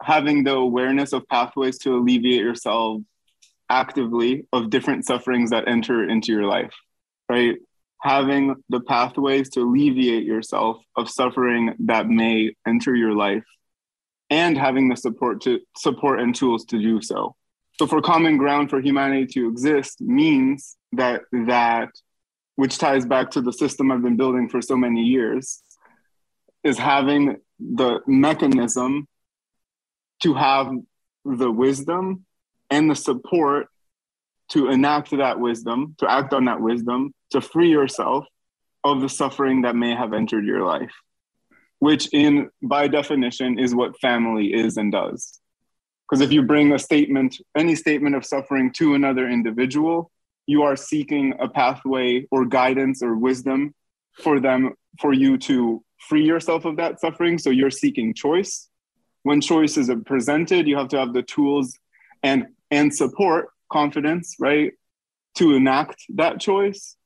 having the awareness of pathways to alleviate yourself actively of different sufferings that enter into your life right? Having the pathways to alleviate yourself of suffering that may enter your life and having the support to support and tools to do so. So for common ground for humanity to exist means that that which ties back to the system I've been building for so many years is having the mechanism to have the wisdom and the support to enact that wisdom, to act on that wisdom, to free yourself of the suffering that may have entered your life, which in by definition is what family is and does. Because if you bring a statement, any statement of suffering to another individual, you are seeking a pathway or guidance or wisdom for them, for you to free yourself of that suffering. So you're seeking choice. When choice is presented, you have to have the tools and and support, confidence, right, to enact that choice,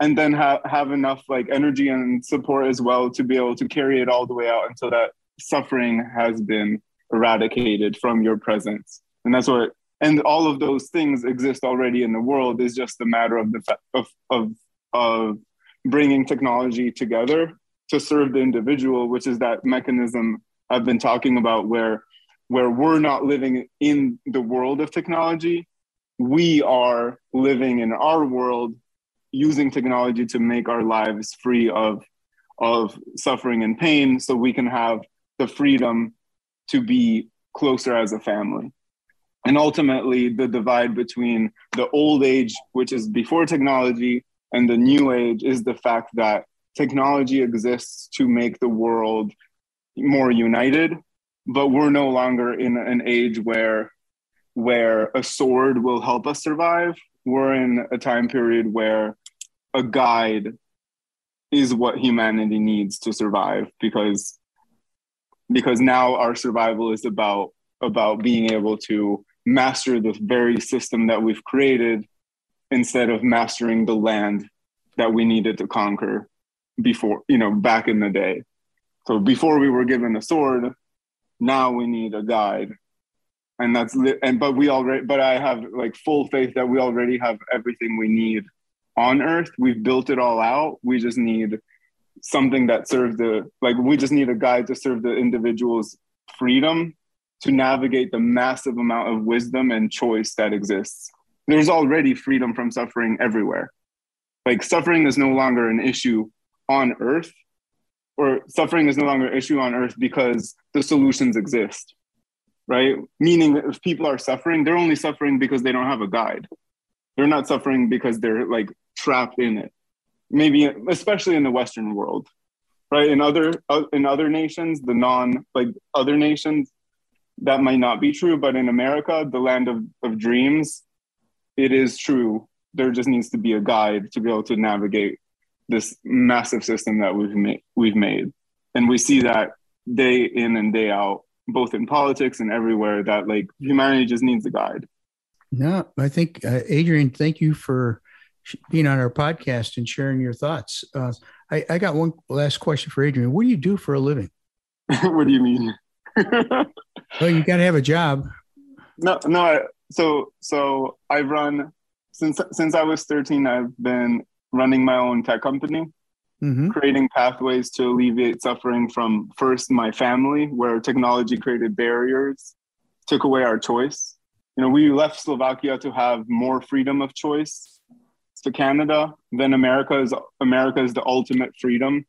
and then have have enough like energy and support as well to be able to carry it all the way out until that suffering has been eradicated from your presence. And that's what and all of those things exist already in the world. Is just a matter of the fa- of of of bringing technology together to serve the individual which is that mechanism i've been talking about where where we're not living in the world of technology. We are living in our world using technology to make our lives free of of suffering and pain so we can have the freedom to be closer as a family and ultimately the divide between the old age which is before technology and the new age is the fact that technology exists to make the world more united but we're no longer in an age where where a sword will help us survive. We're in a time period where a guide is what humanity needs to survive because because now our survival is about about being able to master the very system that we've created instead of mastering the land that we needed to conquer before you know back in the day. So before we were given a sword now we need a guide. And that's and but we already but i have like full faith that we already have everything we need on earth. We've built it all out. We just need something that serves the like we just need a guide to serve the individual's freedom to navigate the massive amount of wisdom and choice that exists. There's already freedom from suffering everywhere. Like suffering is no longer an issue on earth or suffering is no longer an issue on earth because the solutions exist right? Meaning that if people are suffering they're only suffering because they don't have a guide. They're not suffering because they're like trapped in it. Maybe especially in the western world right? In other in other nations the non like other nations that might not be true but in america the land of, of dreams it is true there just needs to be a guide to be able to navigate this massive system that we've made we've made and we see that day in and day out both in politics and everywhere that like humanity just needs a guide No, I think uh, Adrian, thank you for being on our podcast and sharing your thoughts. Uh, I, I got one last question for Adrian. What do you do for a living? what do you mean Well, you got to have a job. no no I, so so i've run since since i was 13 i've been running my own tech company hmm creating pathways to alleviate suffering from first my family where technology created barriers took away our choice. You know, we left Slovakia to have more freedom of choice to Canada. Then America is America is the ultimate freedom.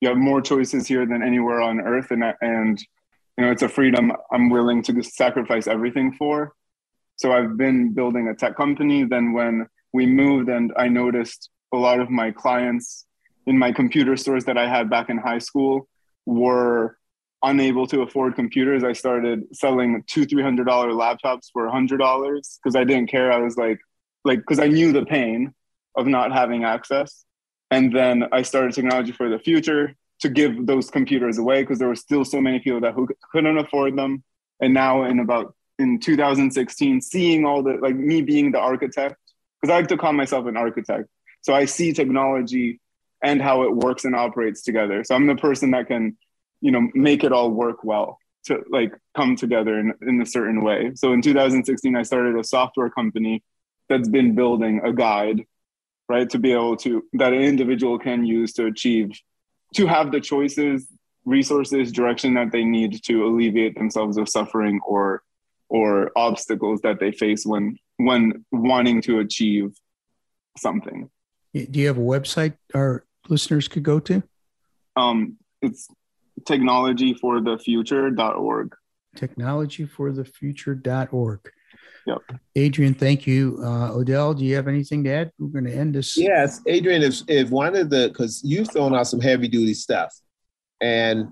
You have more choices here than anywhere on earth, and and you know it's a freedom I'm willing to sacrifice everything for. So I've been building a tech company. Then when we moved, and I noticed a lot of my clients in my computer stores that I had back in high school were unable to afford computers. I started selling two, three hundred dollar laptops for a hundred dollars because I didn't care. I was like, like, because I knew the pain of not having access. And then I started technology for the future to give those computers away because there were still so many people that who couldn't afford them. And now in about in 2016, seeing all the like me being the architect, because I like to call myself an architect. So I see technology and how it works and operates together. So I'm the person that can, you know, make it all work well to like come together in, in a certain way. So in 2016, I started a software company that's been building a guide, right, to be able to that an individual can use to achieve, to have the choices, resources, direction that they need to alleviate themselves of suffering or or obstacles that they face when when wanting to achieve something. Do you have a website our listeners could go to? Um, it's technologyforthefuture.org. Technologyforthefuture.org. Yep. Adrian, thank you. Uh, Odell, do you have anything to add? We're going to end this. Yes, Adrian, if, if one of the, because you've thrown out some heavy duty stuff, and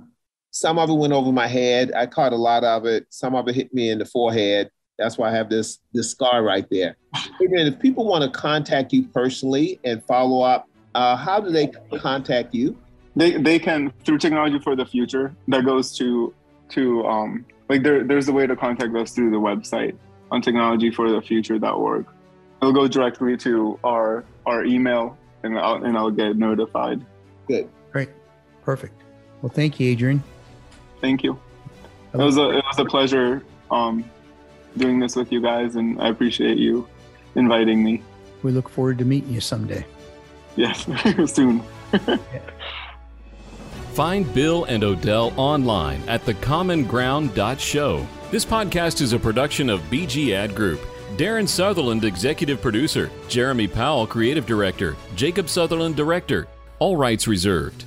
some of it went over my head. I caught a lot of it. Some of it hit me in the forehead. That's why I have this this scar right there. Adrian, if people want to contact you personally and follow up, uh, how do they contact you? They they can through technology for the future. That goes to to um like there there's a way to contact us through the website on technologyforthefuture.org. It'll go directly to our our email and I'll and I'll get notified. Good. Great. Perfect. Well, thank you, Adrian. Thank you. It was a it was a pleasure um, doing this with you guys, and I appreciate you inviting me. We look forward to meeting you someday. Yes, soon. Find Bill and Odell online at thecommonground.show. This podcast is a production of BG Ad Group. Darren Sutherland, Executive Producer. Jeremy Powell, Creative Director. Jacob Sutherland, Director. All rights reserved.